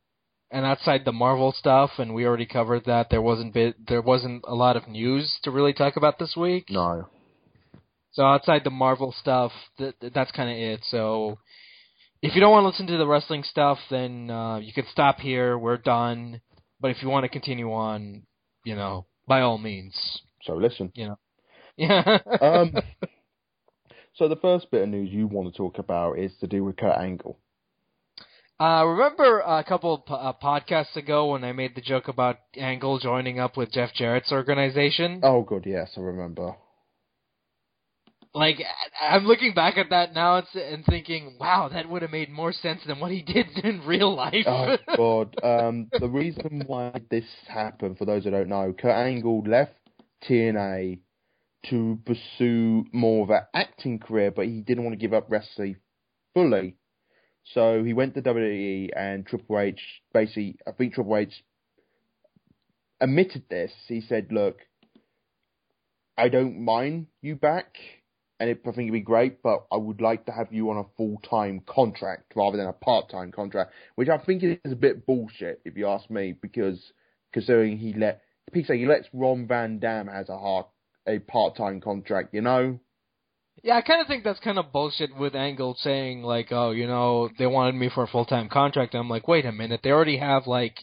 and outside the Marvel stuff, and we already covered that. There wasn't bit there wasn't a lot of news to really talk about this week. No. So outside the Marvel stuff, th- th- that's kind of it. So if you don't want to listen to the wrestling stuff, then uh, you can stop here. We're done. But if you want to continue on, you know, by all means. So listen. Yeah. Um, so the first bit of news you want to talk about is to do with Kurt Angle. Uh, remember a couple of po- uh, podcasts ago when I made the joke about Angle joining up with Jeff Jarrett's organization? Oh, good, yes, I remember. Like, I'm looking back at that now and, and thinking, wow, that would have made more sense than what he did in real life. Oh God! Um, the reason why this happened, for those who don't know, Kurt Angle left TNA to pursue more of an acting career, but he didn't want to give up wrestling fully. So he went to WWE, and Triple H basically, I think Triple H admitted this. He said, "Look, I don't mind you back." And it, I think it'd be great, but I would like to have you on a full time contract rather than a part time contract which I think is a bit bullshit if you ask me, because considering he let say he lets Rob Van Dam has a hard, a part time contract, you know? Yeah, I kind of think that's kind of bullshit with Angle saying like, oh, you know, they wanted me for a full time contract. I'm like, wait a minute, they already have like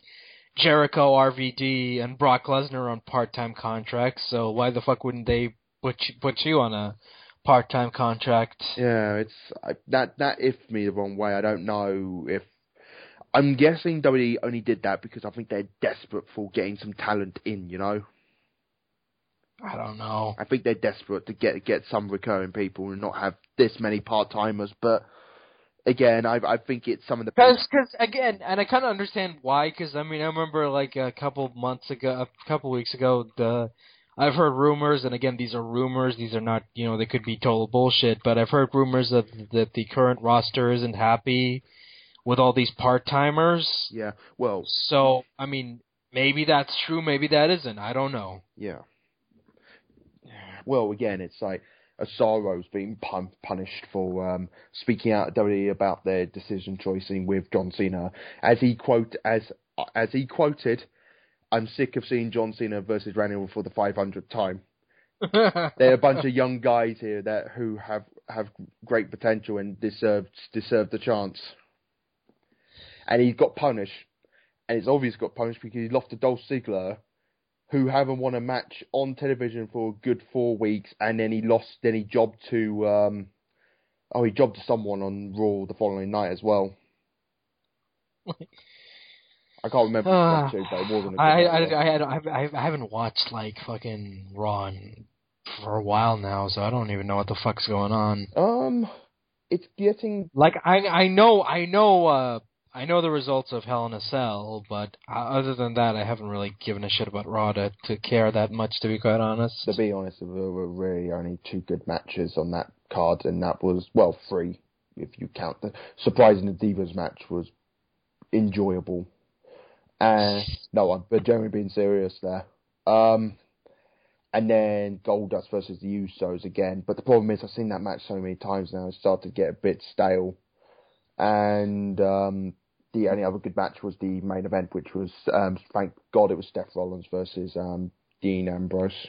Jericho, RVD, and Brock Lesnar on part time contracts. So why the fuck wouldn't they put you, put you on a part time contract? Yeah, it's I, that that if me the wrong way. I don't know if I'm guessing WWE only did that because I think they're desperate for getting some talent in, you know. I don't know. I think they're desperate to get get some recurring people and not have this many part timers. But again, I I think it's some of the Because, cause, again, and I kind of understand why. Because I mean, I remember like a couple months ago, a couple weeks ago, the I've heard rumors, and again, these are rumors. These are not, you know, they could be total bullshit. But I've heard rumors that that the current roster isn't happy with all these part timers. yeah. Well, So, I mean, maybe that's true. Maybe that isn't. I don't know. Yeah. Well, again, it's like Cesaro's being pun- punished for um, speaking out at WWE about their decision choicing with John Cena, as he quote as as he quoted, "I'm sick of seeing John Cena versus Randy Orton for the 500th time." There are a bunch of young guys here that who have have great potential and deserve deserve the chance. And he got punished, and it's obvious he got punished because he lost to Dolph Ziggler, who haven't won a match on television for a good four weeks, and then he lost. Then he jobbed to, um, oh, he jobbed to someone on Raw the following night as well. I can't remember Ah, actually, but it wasn't. A good I. I, I, I, I, I haven't watched like fucking Raw in- for a while now, so I don't even know what the fuck's going on. um, it's getting Like I, I know, I know, uh, I know the results of Hell in a Cell, but uh, other than that, I haven't really given a shit about Raw to, to care that much, to be quite honest. to be honest, there were really only two good matches on that card, and that was well three if you count the surprising the Divas match was enjoyable. And no, I'm but generally being serious there. Um, and then Goldust versus the Usos again. But the problem is, I've seen that match so many times now; it started to get a bit stale. And um, the only other good match was the main event, which was um, thank God it was Seth Rollins versus um, Dean Ambrose.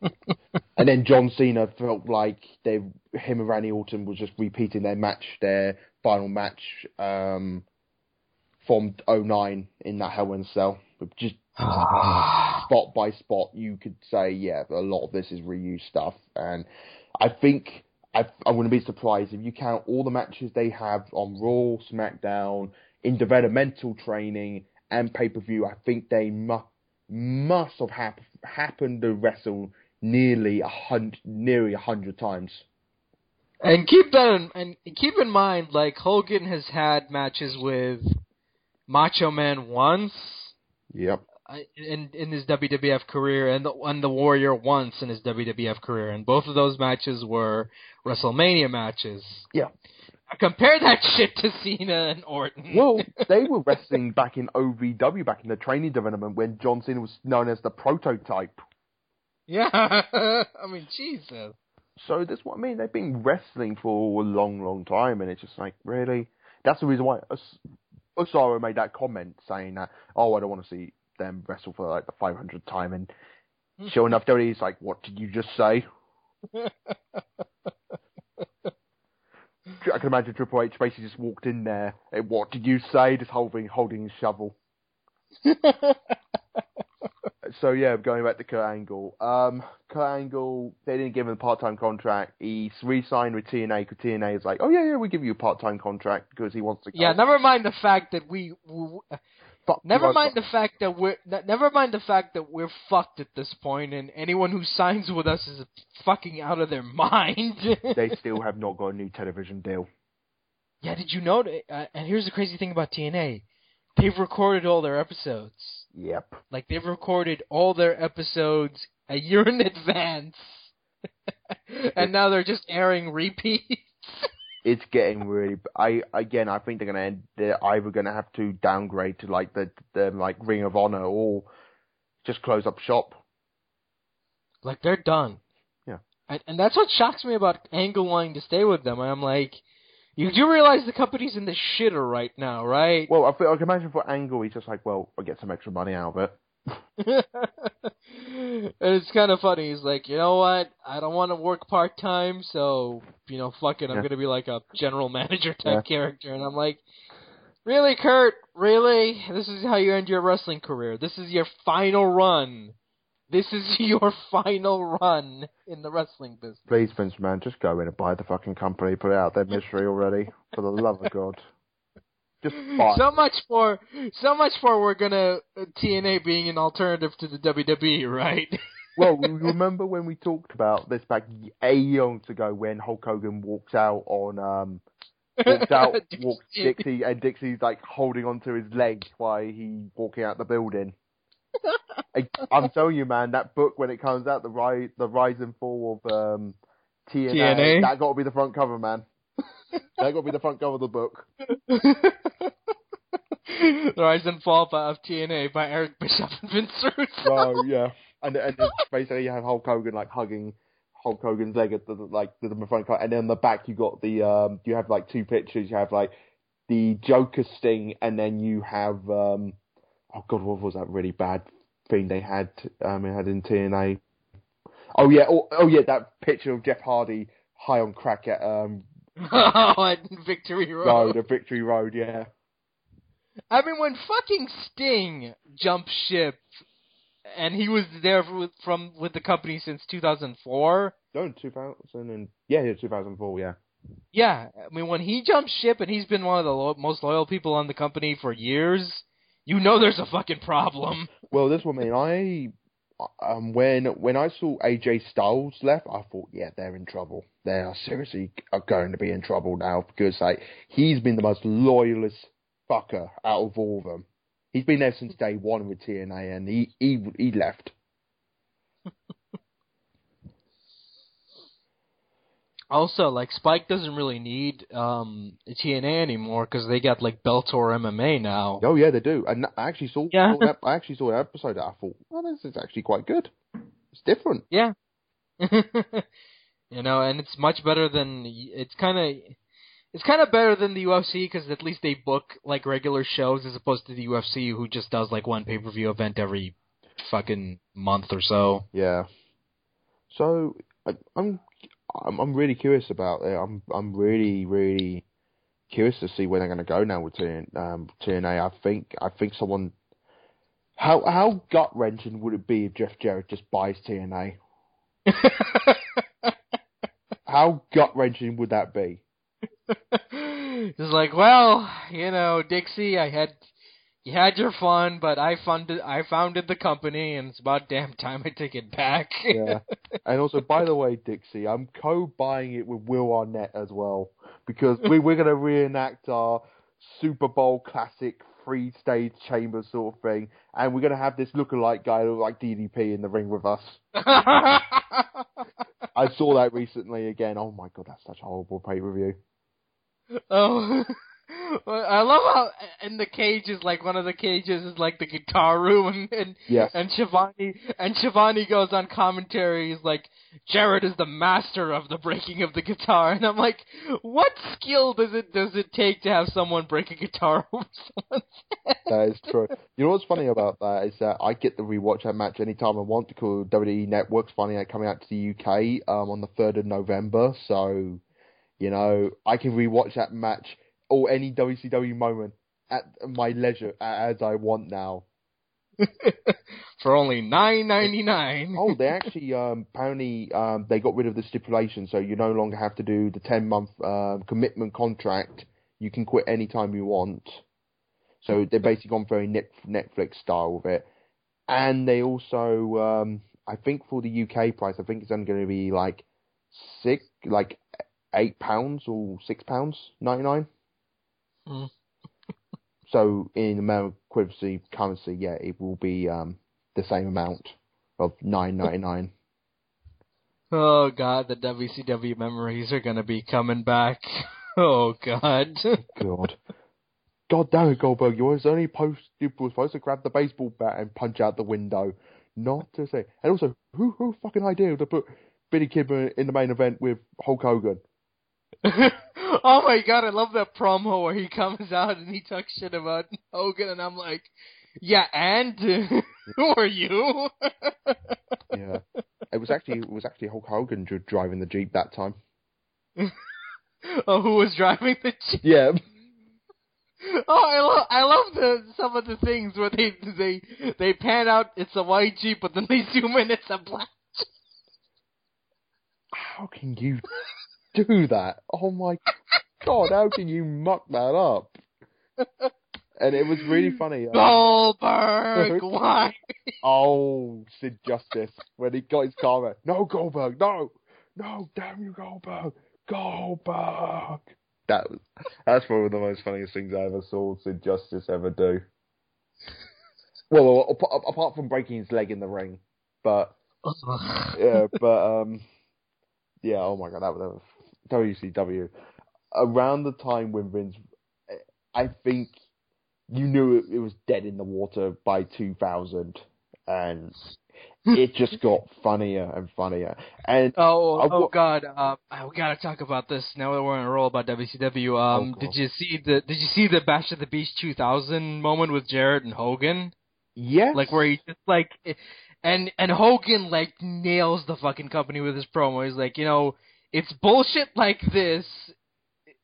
and then John Cena felt like they, him and Randy Orton was just repeating their match, their final match um, from 09 in that Hell in a Cell. Just ah. spot by spot, you could say, yeah, a lot of this is reused stuff. And I think I, I'm going be surprised if you count all the matches they have on Raw, SmackDown, in developmental training, and pay per view. I think they mu- must have hap- happened to wrestle nearly a hundred, nearly a hundred times. And keep that in, and keep in mind, like Hogan has had matches with Macho Man once Yep. uh, in in his WWF career, and the and the Warrior once in his WWF career, and both of those matches were WrestleMania matches. Yeah. Compare that shit to Cena and Orton. Well, they were wrestling back in OVW, back in the training development, when John Cena was known as the prototype. yeah, I mean Jesus. So that's what I mean. They've been wrestling for a long, long time, and it's just like really. That's the reason why Cesaro made that comment saying that, oh, I don't want to see them wrestle for like the 500th time, and hmm. sure enough, WWE's like, what did you just say? I can imagine Triple H basically just walked in there. And what did you say? Just holding holding his shovel. so yeah, going back to Kurt Angle. Um, Kurt Angle, they didn't give him a part-time contract. He re-signed with TNA because TNA is like, oh yeah, yeah, we give you a part-time contract because he wants to. yeah, never mind the fact that we. we Fuck Never mind the fact that we're ne- never mind the fact that we're fucked at this point, and anyone who signs with us is fucking out of their mind. They still have not got a new television deal. yeah, did you know? that- Uh, and here's the crazy thing about TNA: they've recorded all their episodes. Yep. Like they've recorded all their episodes a year in advance, and now they're just airing repeats. It's getting really. I again, I think they're gonna end. They're either gonna have to downgrade to like the the like Ring of Honor or just close up shop. Like they're done. Yeah. And, and that's what shocks me about Angle wanting to stay with them. I'm like, you do realize the company's in the shitter right now, right? Well, I, feel, I can imagine for Angle, he's just like, well, I'll get some extra money out of it. and it's kind of funny. He's like, you know what? I don't want to work part time, so you know, fuck it. I'm Yeah. gonna be like a general manager type Yeah. character. And I'm like, really, Kurt? Really? This is how you end your wrestling career? This is your final run? This is your final run in the wrestling business? Please, Vince man, just go in and buy the fucking company, put it out their misery already. For the love of God, just buy. So much for so much for we're gonna uh, TNA being an alternative to the WWE, right? well, remember when we talked about this back aeons ago when Hulk Hogan walks out on um walks out walks Dixie and Dixie's like holding onto his legs while he walking out the building. I, I'm telling you, man, that book when it comes out, the rise, the rise and fall of um, TNA, TNA? that got to be the front cover, man. that got to be the front cover of the book. the Rise and Fall of TNA by Eric Bischoff and Vince Russo. Oh yeah, and and basically you have Hulk Hogan like hugging Hulk Hogan's leg at the like the, the front cover, and then on the back you got the um you have like two pictures. You have like the Joker sting, and then you have um oh god, what was that really bad thing they had um they had in TNA? Oh yeah, oh, oh yeah, that picture of Jeff Hardy high on crack at um at Victory Road. Road, at Victory Road, yeah. I mean, when fucking Sting jumped ship, and he was there with, from with the company since 2004. No, 2000 and yeah, yeah, 2004, yeah. Yeah, I mean, when he jumped ship, and he's been one of the lo- most loyal people on the company for years. You know, there's a fucking problem. Well, this one, I mean, I um when when I saw AJ Styles left, I thought, yeah, they're in trouble. They are seriously are going to be in trouble now because like he's been the most loyalist fucker out of all of them. He's been there since day one with TNA, and he he he left. Also, like Spike doesn't really need um TNA anymore because they got like Bellator MMA now. Oh yeah, they do. And I actually saw, Yeah. saw that, I actually saw that episode. That I thought, oh, this is actually quite good. It's different. Yeah. you know, and it's much better than it's kind of it's kind of better than the UFC because at least they book like regular shows as opposed to the UFC who just does like one pay per view event every fucking month or so. Yeah. So I, I'm I'm I'm really curious about it. I'm I'm really really curious to see where they're going to go now with TN, um, TNA. I think I think someone. How how gut wrenching would it be if Jeff Jarrett just buys TNA? How gut wrenching would that be? it's like, well, you know, Dixie, I had you had your fun, but I funded I founded the company, and it's about damn time I take it back. Yeah. and also, by the way, Dixie, I'm co-buying it with Will Arnett as well because we we're going to reenact our Super Bowl classic free stage chamber sort of thing, and we're going to have this lookalike guy look like DDP in the ring with us. I saw that recently again. Oh my god, that's such a horrible pay per view. oh. I love how in the cages, like one of the cages is like the guitar room, and and, Yes. and Schiavone and Schiavone goes on commentary. He's like, Jarrett is the master of the breaking of the guitar, and I'm like, what skill does it does it take to have someone break a guitar over someone's head? That is true. You know what's funny about that is that I get to rewatch that match anytime I want because WWE Network's finally coming out to the UK um, on the third of November. So, you know, I can rewatch that match or any WCW moment at my leisure as I want now. For only nine ninety nine. Oh, they actually um, apparently um, they got rid of the stipulation, so you no longer have to do the ten month um, commitment contract. You can quit anytime you want. So they've basically gone very net, Netflix style with it, and they also, um, I think for the UK price, I think it's only going to be like six, like eight pounds or six pounds ninety nine. Hmm. So in American currency, currency, yeah, it will be um, the same amount of nine ninety nine. Oh god, the WCW memories are gonna be coming back. Oh god. God. God damn it, Goldberg! You was only post you were supposed to grab the baseball bat and punch out the window, not to say. And also, who who fucking idea to put Billy Kidman in the main event with Hulk Hogan? oh my god, I love that promo where he comes out and he talks shit about Hogan, and I'm like, yeah, and who are you? Yeah, it was actually it was actually Hulk Hogan driving the jeep that time. oh, who was driving the jeep? Yeah, Oh, I love I love the some of the things where they they they pan out it's a white jeep, but then they zoom in it's a black. how can you do that? Oh my God, how can you muck that up? And it was really funny. uh, Goldberg, why? Oh, Sid Justice when he got his car. No, Goldberg, no, no, damn you, Goldberg, Goldberg. That was that's one of the most funniest things I ever saw Sid Justice ever do. Well, apart, apart from breaking his leg in the ring, but yeah, but um, yeah. Oh my god, that was, that was WCW. Around the time when Vince, I think you knew it, it was dead in the water by 2000, and it just got funnier and funnier. And Oh, I oh God! Uh, we gotta talk about this now that we're on a roll about WCW. Um, Oh, did you see the Did you see the Bash of the Beach 2000 moment with Jarrett and Hogan? yes, Like where he just like, and and Hogan like nails the fucking company with his promo. He's like, you know, it's bullshit like this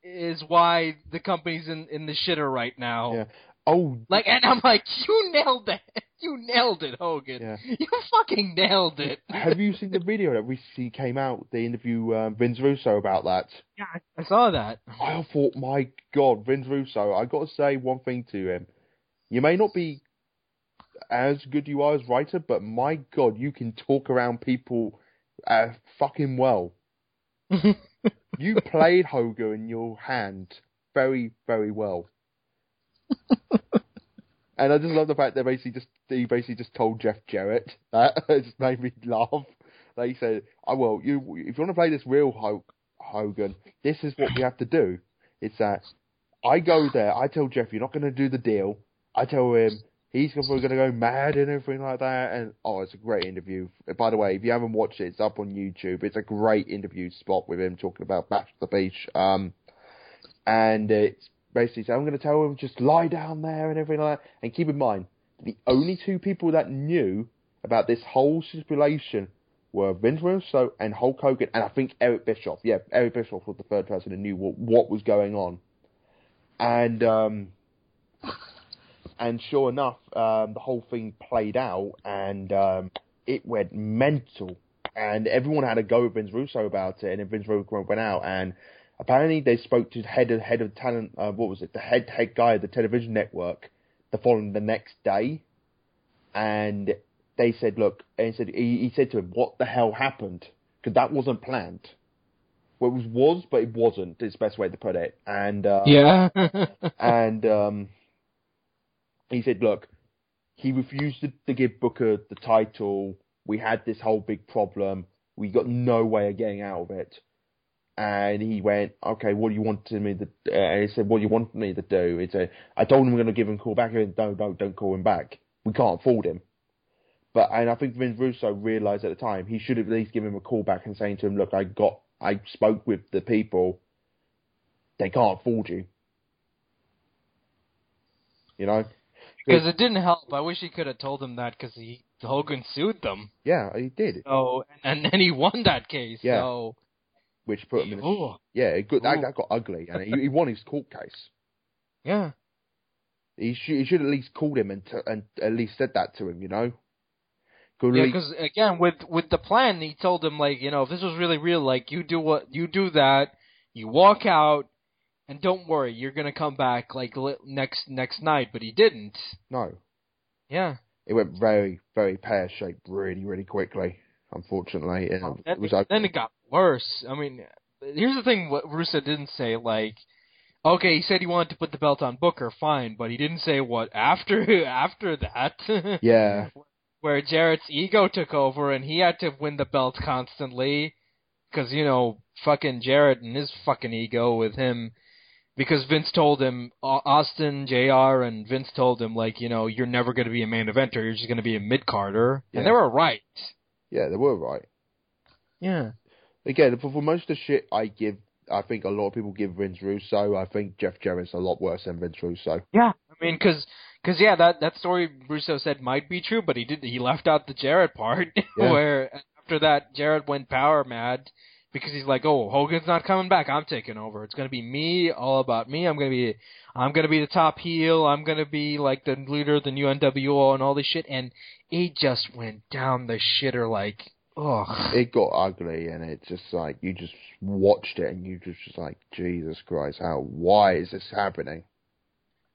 is why the company's in in the shitter right now. Yeah. oh Like, and I'm like, you nailed it. You nailed it, Hogan. Yeah. You fucking nailed it. have you seen the video that recently came out? The interview um, Vince Russo about that. Yeah, I saw that. I thought, my God, Vince Russo. I got to say one thing to him. You may not be as good you are as writer, but my God, you can talk around people uh, fucking well. You played Hogan in your hand very, very well. and I just love the fact that basically just he basically just told Jeff Jarrett that. it just made me laugh. They said, "Oh well, you if you want to play this real Hulk Hogan, this is what we have to do. It's that I go there, I tell Jeff you're not going to do the deal. I tell him he's probably going to go mad and everything like that. And oh, it's a great interview. By the way, if you haven't watched it, it's up on YouTube. It's a great interview spot with him talking about Bash to the Beach. Um, and it's basically, so I'm going to tell him just lie down there and everything like that. And keep in mind, the only two people that knew about this whole stipulation were Vince Russo and Hulk Hogan, and I think Eric Bischoff. Yeah, Eric Bischoff was the third person who knew what, what was going on. And um, and sure enough, um, the whole thing played out, and um, it went mental. And everyone had a go with Vince Russo about it, and then Vince Russo went out, and apparently they spoke to the head of head of talent. Uh, what was it? The head head guy of the television network. The following the next day, and they said, "Look," and he said he, he said to him, "What the hell happened?" Because that wasn't planned. Well, it was was, but it wasn't. Is the best way to put it. And uh, Yeah. and um, he said, "Look, he refused to, to give Booker the title. We had this whole big problem. We got no way of getting out of it. and he went, okay, what do you want me to? Uh, and he said, what do you want me to do? He said, I told him we're going to give him a call back. He went, no, no, don't call him back. We can't afford him. But and I think Vince Russo realised at the time he should at least given him a call back and saying to him, look, I got, I spoke with the people. They can't afford you. You know. Because it didn't help. I wish he could have told him that because he Hogan sued them. Yeah, he did. So and then he won that case. Yeah. So Which put him in. A, yeah, it got, that, that got ugly, and he, he won his court case. yeah. He should, he should at least called him and, t- and at least said that to him, you know. Could Yeah, at least- because again, with with the plan, he told him like, you know, if this was really real, like you do what you do that, you walk out, and don't worry, you're gonna come back like li- next next night. But he didn't. no, Yeah. it went very, very pear shaped, really, really quickly. Unfortunately, and Then, it was like, then it got worse. I mean, here's the thing: what Russo didn't say, like, okay, he said he wanted to put the belt on Booker, fine, but he didn't say what after after that. yeah, where Jarrett's ego took over and he had to win the belt constantly because you know fucking Jarrett and his fucking ego with him because Vince told him Austin Jr. and Vince told him like you know you're never going to be a main eventer you're just going to be a mid carder Yeah. and they were right yeah, they were right. yeah Again, for, for most of the shit I give, I think a lot of people give Vince Russo. I think Jeff Jarrett's a lot worse than Vince Russo. yeah I mean because because yeah that that story Russo said might be true but he did he left out the Jarrett part Yeah. where after that Jarrett went power mad because he's like, "Oh, Hogan's not coming back. I'm taking over. It's gonna be me, all about me. I'm gonna be, I'm gonna be the top heel. I'm gonna be like the leader of the new NWO and all this shit." And it just went down the shitter like, ugh. It got ugly, and it's just like you just watched it, and you just just like Jesus Christ, how? Why is this happening?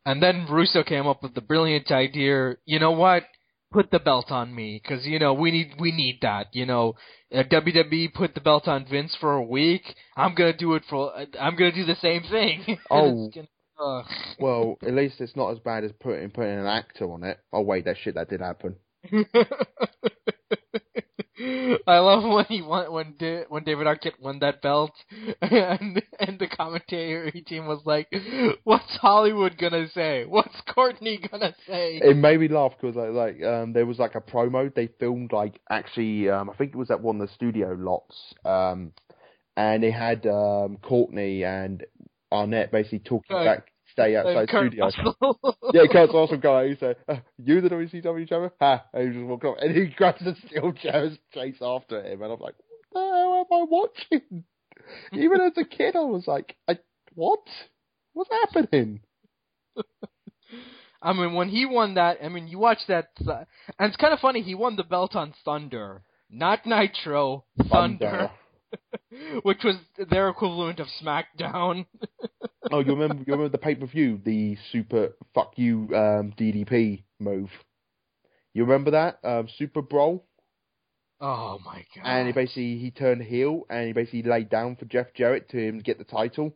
And then Russo came up with the brilliant idea. You know what? Put the belt on me, because you know we need we need that. You know, uh, WWE put the belt on Vince for a week. I'm gonna do it for. I'm gonna do the same thing. Oh. gonna-. Well, at least it's not as bad as putting putting an actor on it. Oh wait, that shit that did happen. I love when he won when da- when David Arquette won that belt, and and the commentary team was like, "What's Hollywood gonna say? What's Courteney gonna say?" It made me laugh because like, like um, there was like a promo they filmed like actually um, I think it was at one of the studio lots um, and they had um, Courteney and Arnett basically talking back stay outside Kurt studio. Russell. Yeah, Kurt's awesome guy. He said, uh, "You the WCW champion?" Ha! And he just walked off, and he grabs the steel chair and chase after him. And I'm like, "What the hell am I watching?" Even as a kid, I was like, I, "What? What's happening?" I mean, when he won that, I mean, you watch that, uh, and it's kind of funny. He won the belt on Thunder, not Nitro, Thunder, which was their equivalent of SmackDown. Oh, you remember? You remember the pay per view, the super fuck you um, DDP move? You remember that um, Super Brawl? Oh my god! And he basically he turned heel and he basically laid down for Jeff Jarrett to him get the title.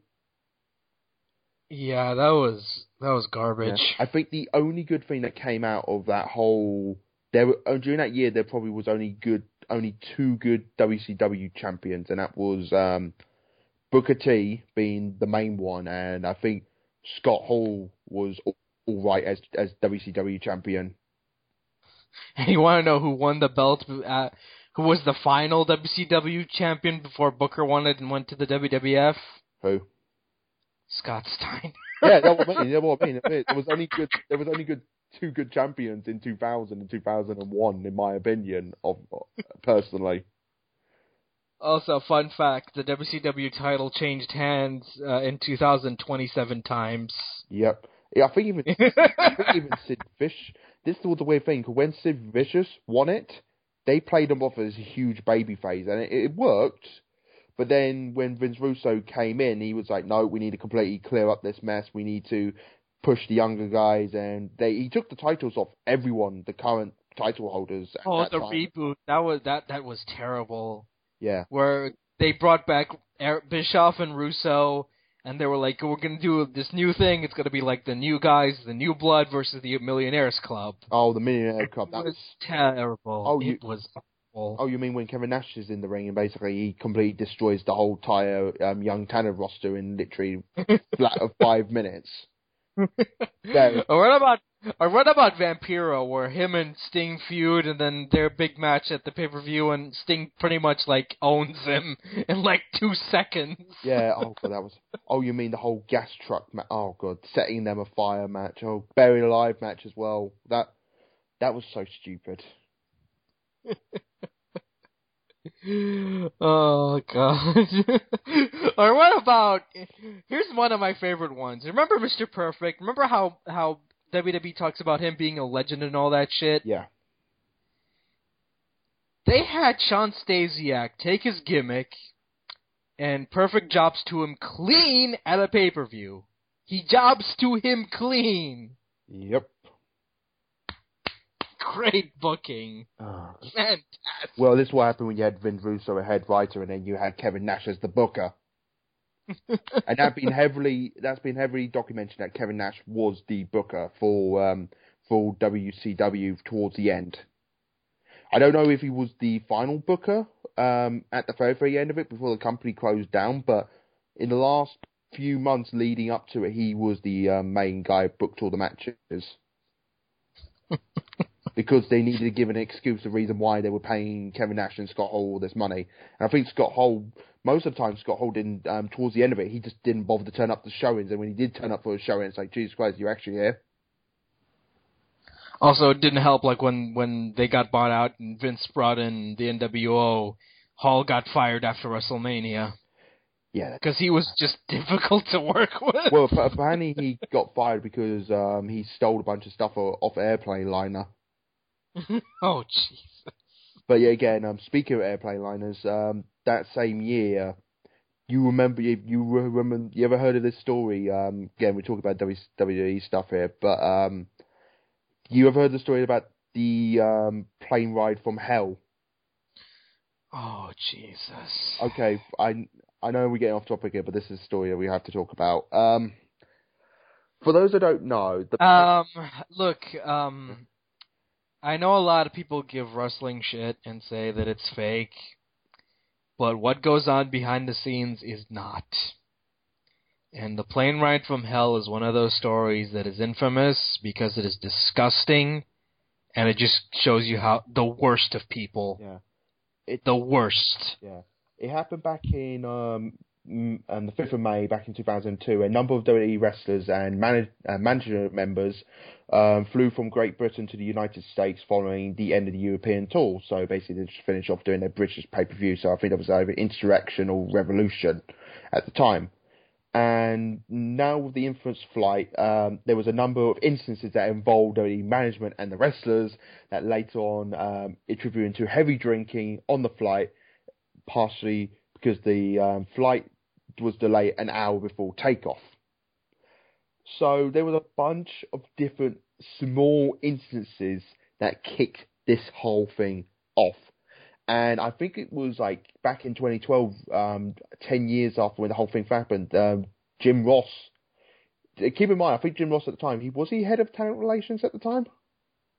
yeah, that was that was Yeah. garbage. I think the only good thing that came out of that whole there were, during that year there probably was only good only two good WCW champions and that was um, Booker T being the main one and I think Scott Hall was all, all right as as WCW champion. And you want to know who won the belt? Uh, who was the final WCW champion before Booker won it and went to the WWF? Who? Scott Steiner. Yeah, that mean. That's what I mean. There was only good. There was only good two good champions in 2000 and 2001, in my opinion, of personally. Also, fun fact: the WCW title changed hands uh, in 2027 times. Yep. Yeah, I think even I think even Sid Fish. This was the weird thing. 'cause when Sid Vicious won it, they played him off as a huge baby face, and it, it worked. But then when Vince Russo came in, he was like, "No, we need to completely clear up this mess. We need to push the younger guys." And they he took the titles off everyone, the current title holders. At Oh, that the time. reboot that was that that was terrible. Yeah, Where they brought back Bischoff and Russo, and they were like, "We're gonna do this new thing. It's gonna be like the new guys, the new blood versus the Millionaires Club." Oh, the Millionaire Club. That was terrible. Oh, you- it was. Oh, you mean when Kevin Nash is in the ring and basically he completely destroys the whole entire um, Young Tanner roster in literally flat of five minutes? Or what about or what about Vampiro, where him and Sting feud, and then their big match at the pay per view, and Sting pretty much like owns him in like two seconds. Yeah. Oh god, that was. Oh, you mean the whole gas truck? Ma- oh god, setting them a fire match. Oh, buried alive match as well. That that was so stupid. oh god. or what about here's one of my favorite ones. Remember Mr. Perfect? Remember how how WWE talks about him being a legend and all that shit? Yeah. They had Shawn Stasiak take his gimmick and Perfect jobs to him clean at a pay-per-view. He jobs to him clean. Yep. Great booking. Oh. Fantastic. Well, this is what happened when you had Vince Russo a head writer, and then you had Kevin Nash as the booker. and that's been heavily that's been heavily documented that Kevin Nash was the booker for um, for WCW towards the end. I don't know if he was the final booker um, at the very very end of it before the company closed down, but in the last few months leading up to it, he was the um, main guy who booked all the matches because they needed to give an excuse, the reason why they were paying Kevin Nash and Scott Hall all this money. And I think Scott Hall, most of the time, Scott Hall didn't, um, towards the end of it, he just didn't bother to turn up to showings. And when he did turn up for a showing, it's like, Jesus Christ, you're actually here. Also, it didn't help like when when they got bought out and Vince brought in the NWO. Hall got fired after WrestleMania Yeah. because he was just difficult to work with. Well, appa- apparently he got fired because um, he stole a bunch of stuff off airplane liner. oh jeez. But yeah, again, um, speaking of airplane liners, um, that same year, you remember you, you remember you ever heard of this story? Um, again, we're talking about WWE stuff here, but um, you ever heard the story about the um, plane ride from hell? Oh Jesus. Okay, I I know we're getting off topic here, but this is a story that we have to talk about. Um, for those that don't know, the Um, look, um, I know a lot of people give wrestling shit and say that it's fake, but what goes on behind the scenes is not. And the plane ride from hell is one of those stories that is infamous because it is disgusting, and it just shows you how the worst of people, yeah. the worst. Yeah, it happened back in um, um the fifth of May back in two thousand two. A number of WWE wrestlers and manage, uh, management members um, flew from Great Britain to the United States following the end of the European tour. So basically, they just finished off doing their British pay per view. So I think that was either Insurrection or Revolution at the time. And now with the infamous flight, um, there was a number of instances that involved the management and the wrestlers that later on um, attributed to heavy drinking on the flight, partially because the um, flight was delayed an hour before takeoff. So there was a bunch of different small instances that kicked this whole thing off. And I think it was like back in 2012, um, 10 years after when the whole thing happened, um, Jim Ross. Keep in mind, I think Jim Ross at the time, he was he head of talent relations at the time?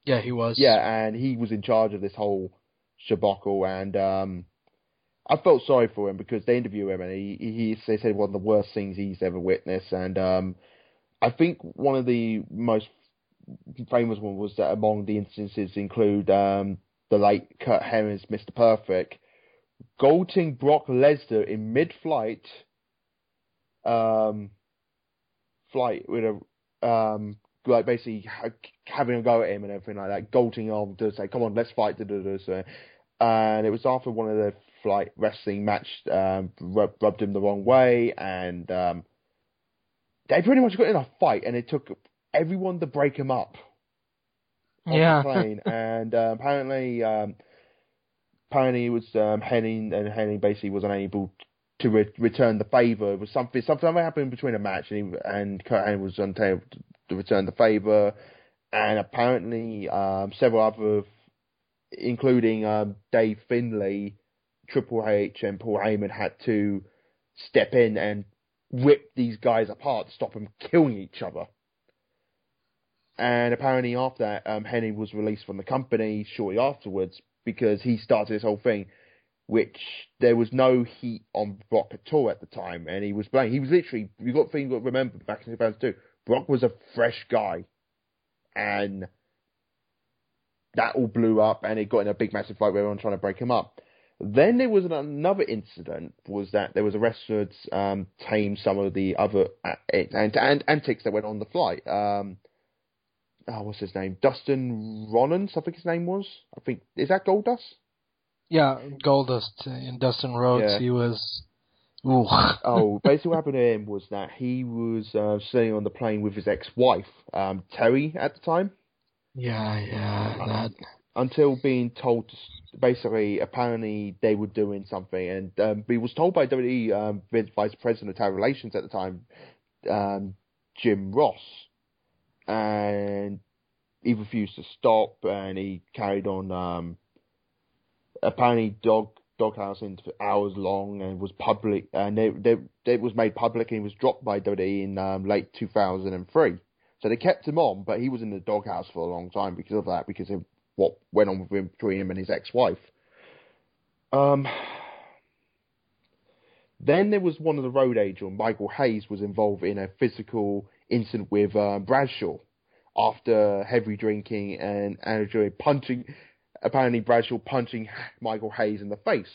Yeah, he was. Yeah, and he was in charge of this whole shabacle, and um, I felt sorry for him because they interviewed him, and he, he they said one of the worst things he's ever witnessed, and um, I think one of the most famous one was that among the instances include um, the late Curt Hennig, Mr. Perfect, Golting Brock Lesnar in mid-flight, um, flight with a um, like basically having a go at him and everything like that, Golting on to say, "Come on, let's fight." And it was after one of the flight wrestling match um, rubbed him the wrong way, and um, they pretty much got in a fight, and it took everyone to break him up on Yeah. the plane. and uh, apparently, um, apparently it was um, Hennig, and Hennig basically was unable to re- return the favor. It was something something happened between a match, and he, and Curt Hennig was unable to, to return the favor. And apparently, um, several other, including um, Dave Finlay, Triple H, and Paul Heyman, had to step in and rip these guys apart to stop them killing each other. And apparently, after that, um, Hennig was released from the company shortly afterwards because he started this whole thing, which there was no heat on Brock at all at the time, and he was blamed. He was literally you got thing you got to remember back in 2002. Brock was a fresh guy, and that all blew up, and it got in a big massive fight with everyone trying to break him up. Then there was another incident was that there was a wrestler um, tame some of the other uh, and, and, antics that went on the flight. Um, oh, what's his name? Dustin Runnels, I think his name was. I think is that Goldust. Yeah, Goldust in Dustin Rhodes. Yeah. He was. Ooh. oh, basically what happened to him was that he was uh, sitting on the plane with his ex-wife, um, Terri, at the time. Yeah, yeah, that. Until being told, to, basically, apparently they were doing something, and um, he was told by WWE um, Vice President of Talent Relations at the time, um, Jim Ross, and he refused to stop, and he carried on. Um, apparently, dog doghousing for hours long, and was public, and they, they, it was made public, and he was dropped by WWE in um, late 2003. So they kept him on, but he was in the doghouse for a long time because of that, because of what went on between him and his ex-wife. Um, then there was one of the road agents, Michael Hayes, was involved in a physical incident with uh, Bradshaw after heavy drinking and actually punching. Apparently, Bradshaw punching Michael Hayes in the face,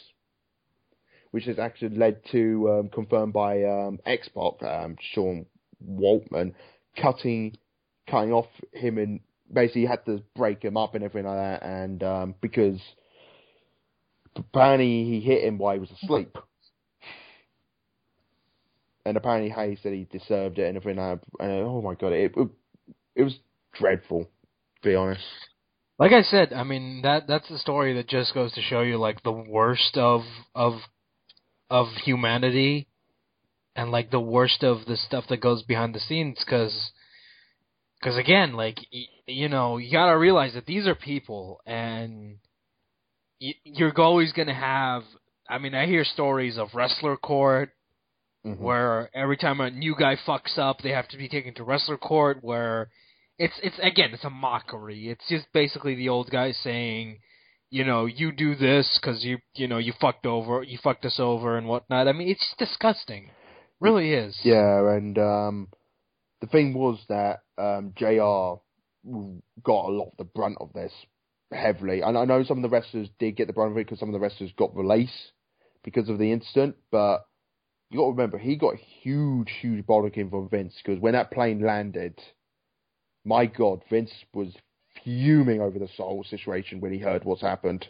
which has actually led to um, confirmed by um, X-Pac, um, Sean Waltman, cutting cutting off him and basically had to break him up and everything like that, and um, because apparently he hit him while he was asleep. And apparently Hayes said he deserved it and everything. like that. And oh my god, it, it it was dreadful. To be honest, Like I said, I mean that that's the story that just goes to show you like the worst of of of humanity, and like the worst of the stuff that goes behind the scenes. Because because again, like you know, you gotta realize that these are people, and you're always gonna have. I mean, I hear stories of wrestler court Mhm. where every time a new guy fucks up, they have to be taken to wrestler court. Where it's it's again, it's a mockery. It's just basically the old guy saying, you know, you do this because you you know you fucked over, you fucked us over and whatnot. I mean, it's disgusting. Really is. Yeah, and um, the thing was that um, Jr. got a lot of the brunt of this heavily, and I know some of the wrestlers did get the brunt of it because some of the wrestlers got released because of the incident, but you got to remember he got huge, huge bollocking from Vince because when that plane landed, my God, Vince was fuming over the whole situation when he heard what's happened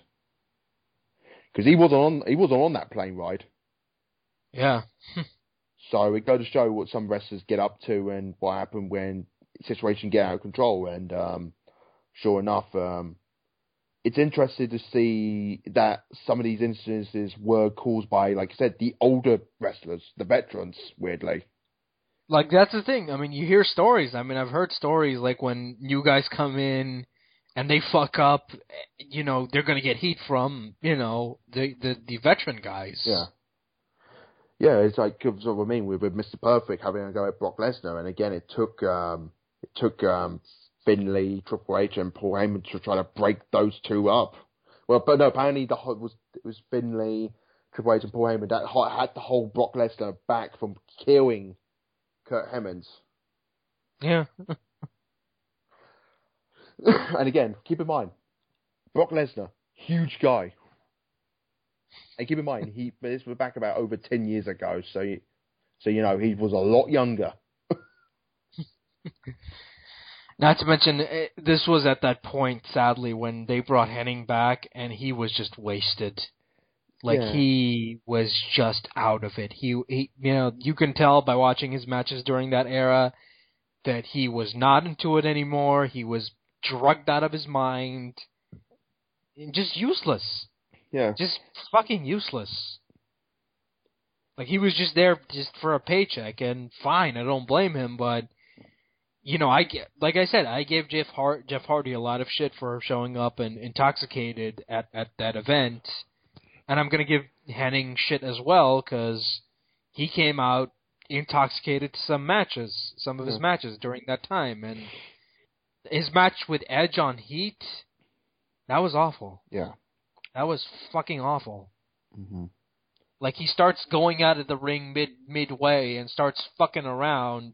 because he wasn't on he wasn't on that plane ride. Yeah. So it goes to show what some wrestlers get up to and what happened when situations get out of control. And um, sure enough, um, it's interesting to see that some of these instances were caused by, like I said, the older wrestlers, the veterans. Weirdly, like that's the thing. I mean, you hear stories. I mean, I've heard stories like when new guys come in and they fuck up, you know, they're gonna get heat from, you know, the the, the veteran guys. yeah, yeah. It's like of what I mean with, with Mr. Perfect having a go at Brock Lesnar, and again, it took um, it took um, Finlay, Triple H, and Paul Heyman to try to break those two up. Well, but no, apparently the whole- it was it was Finlay, Triple H, and Paul Heyman that had the whole Brock Lesnar back from killing Curt Hennig. Yeah. and again, keep in mind, Brock Lesnar, huge guy. And keep in mind, he this was back about over ten years ago, so you, so you know he was a lot younger. Not to mention, eh, this was at that point, sadly, when they brought Hennig back, and he was just wasted. Like Yeah. he was just out of it. He, he, you know, you can tell by watching his matches during that era that he was not into it anymore. He was drugged out of his mind, and just useless. Yeah, Just fucking useless. Like he was just there just for a paycheck, and fine, I don't blame him, but you know, I like I said, I gave Jeff Hart, Jeff Hardy a lot of shit for showing up and intoxicated at at that event, and I'm gonna give Hennig shit as well because he came out intoxicated to some matches, some of his Yeah. matches during that time, and his match with Edge on Heat, that was awful. yeah. That was fucking awful. hmm Like he starts going out of the ring mid midway and starts fucking around,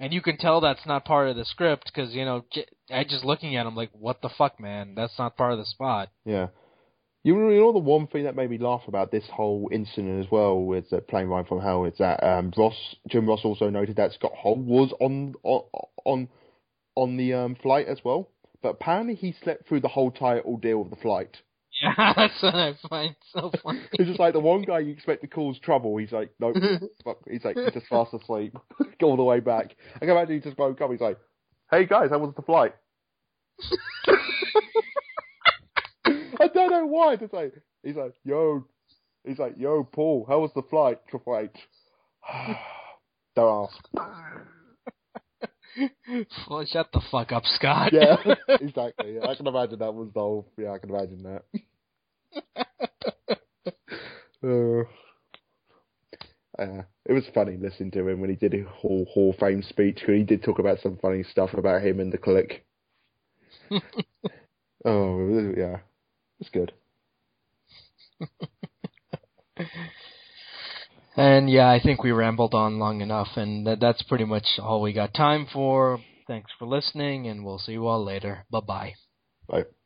and you can tell that's not part of the script because you know I just looking at him like, what the fuck, man? That's not part of the spot. Yeah. You know, the one thing that made me laugh about this whole incident as well with the plane ride from hell is that um, Ross Jim Ross also noted that Scott Hall was on on on on the um, flight as well, but apparently he slept through the whole entire ordeal of the flight. Yeah, that's what I find so funny. It's just like the one guy you expect to cause trouble. He's like, nope. fuck. He's like, he's just fast asleep. Go all the way back. I can imagine he just woke up. He's like, hey guys, how was the flight? I don't know why. Just like, he's like, yo, he's like, yo, Paul, how was the flight? Flight. don't ask. Well, shut the fuck up, Scott. Yeah, exactly. Yeah, I can imagine that was the whole. Yeah, I can imagine that. uh, uh, it was funny listening to him when he did a Hall Hall of Fame speech because he did talk about some funny stuff about him and the Kliq. oh yeah, it's good. And yeah, I think we rambled on long enough, and that, that's pretty much all we got time for. Thanks for listening, and we'll see you all later. Bye bye.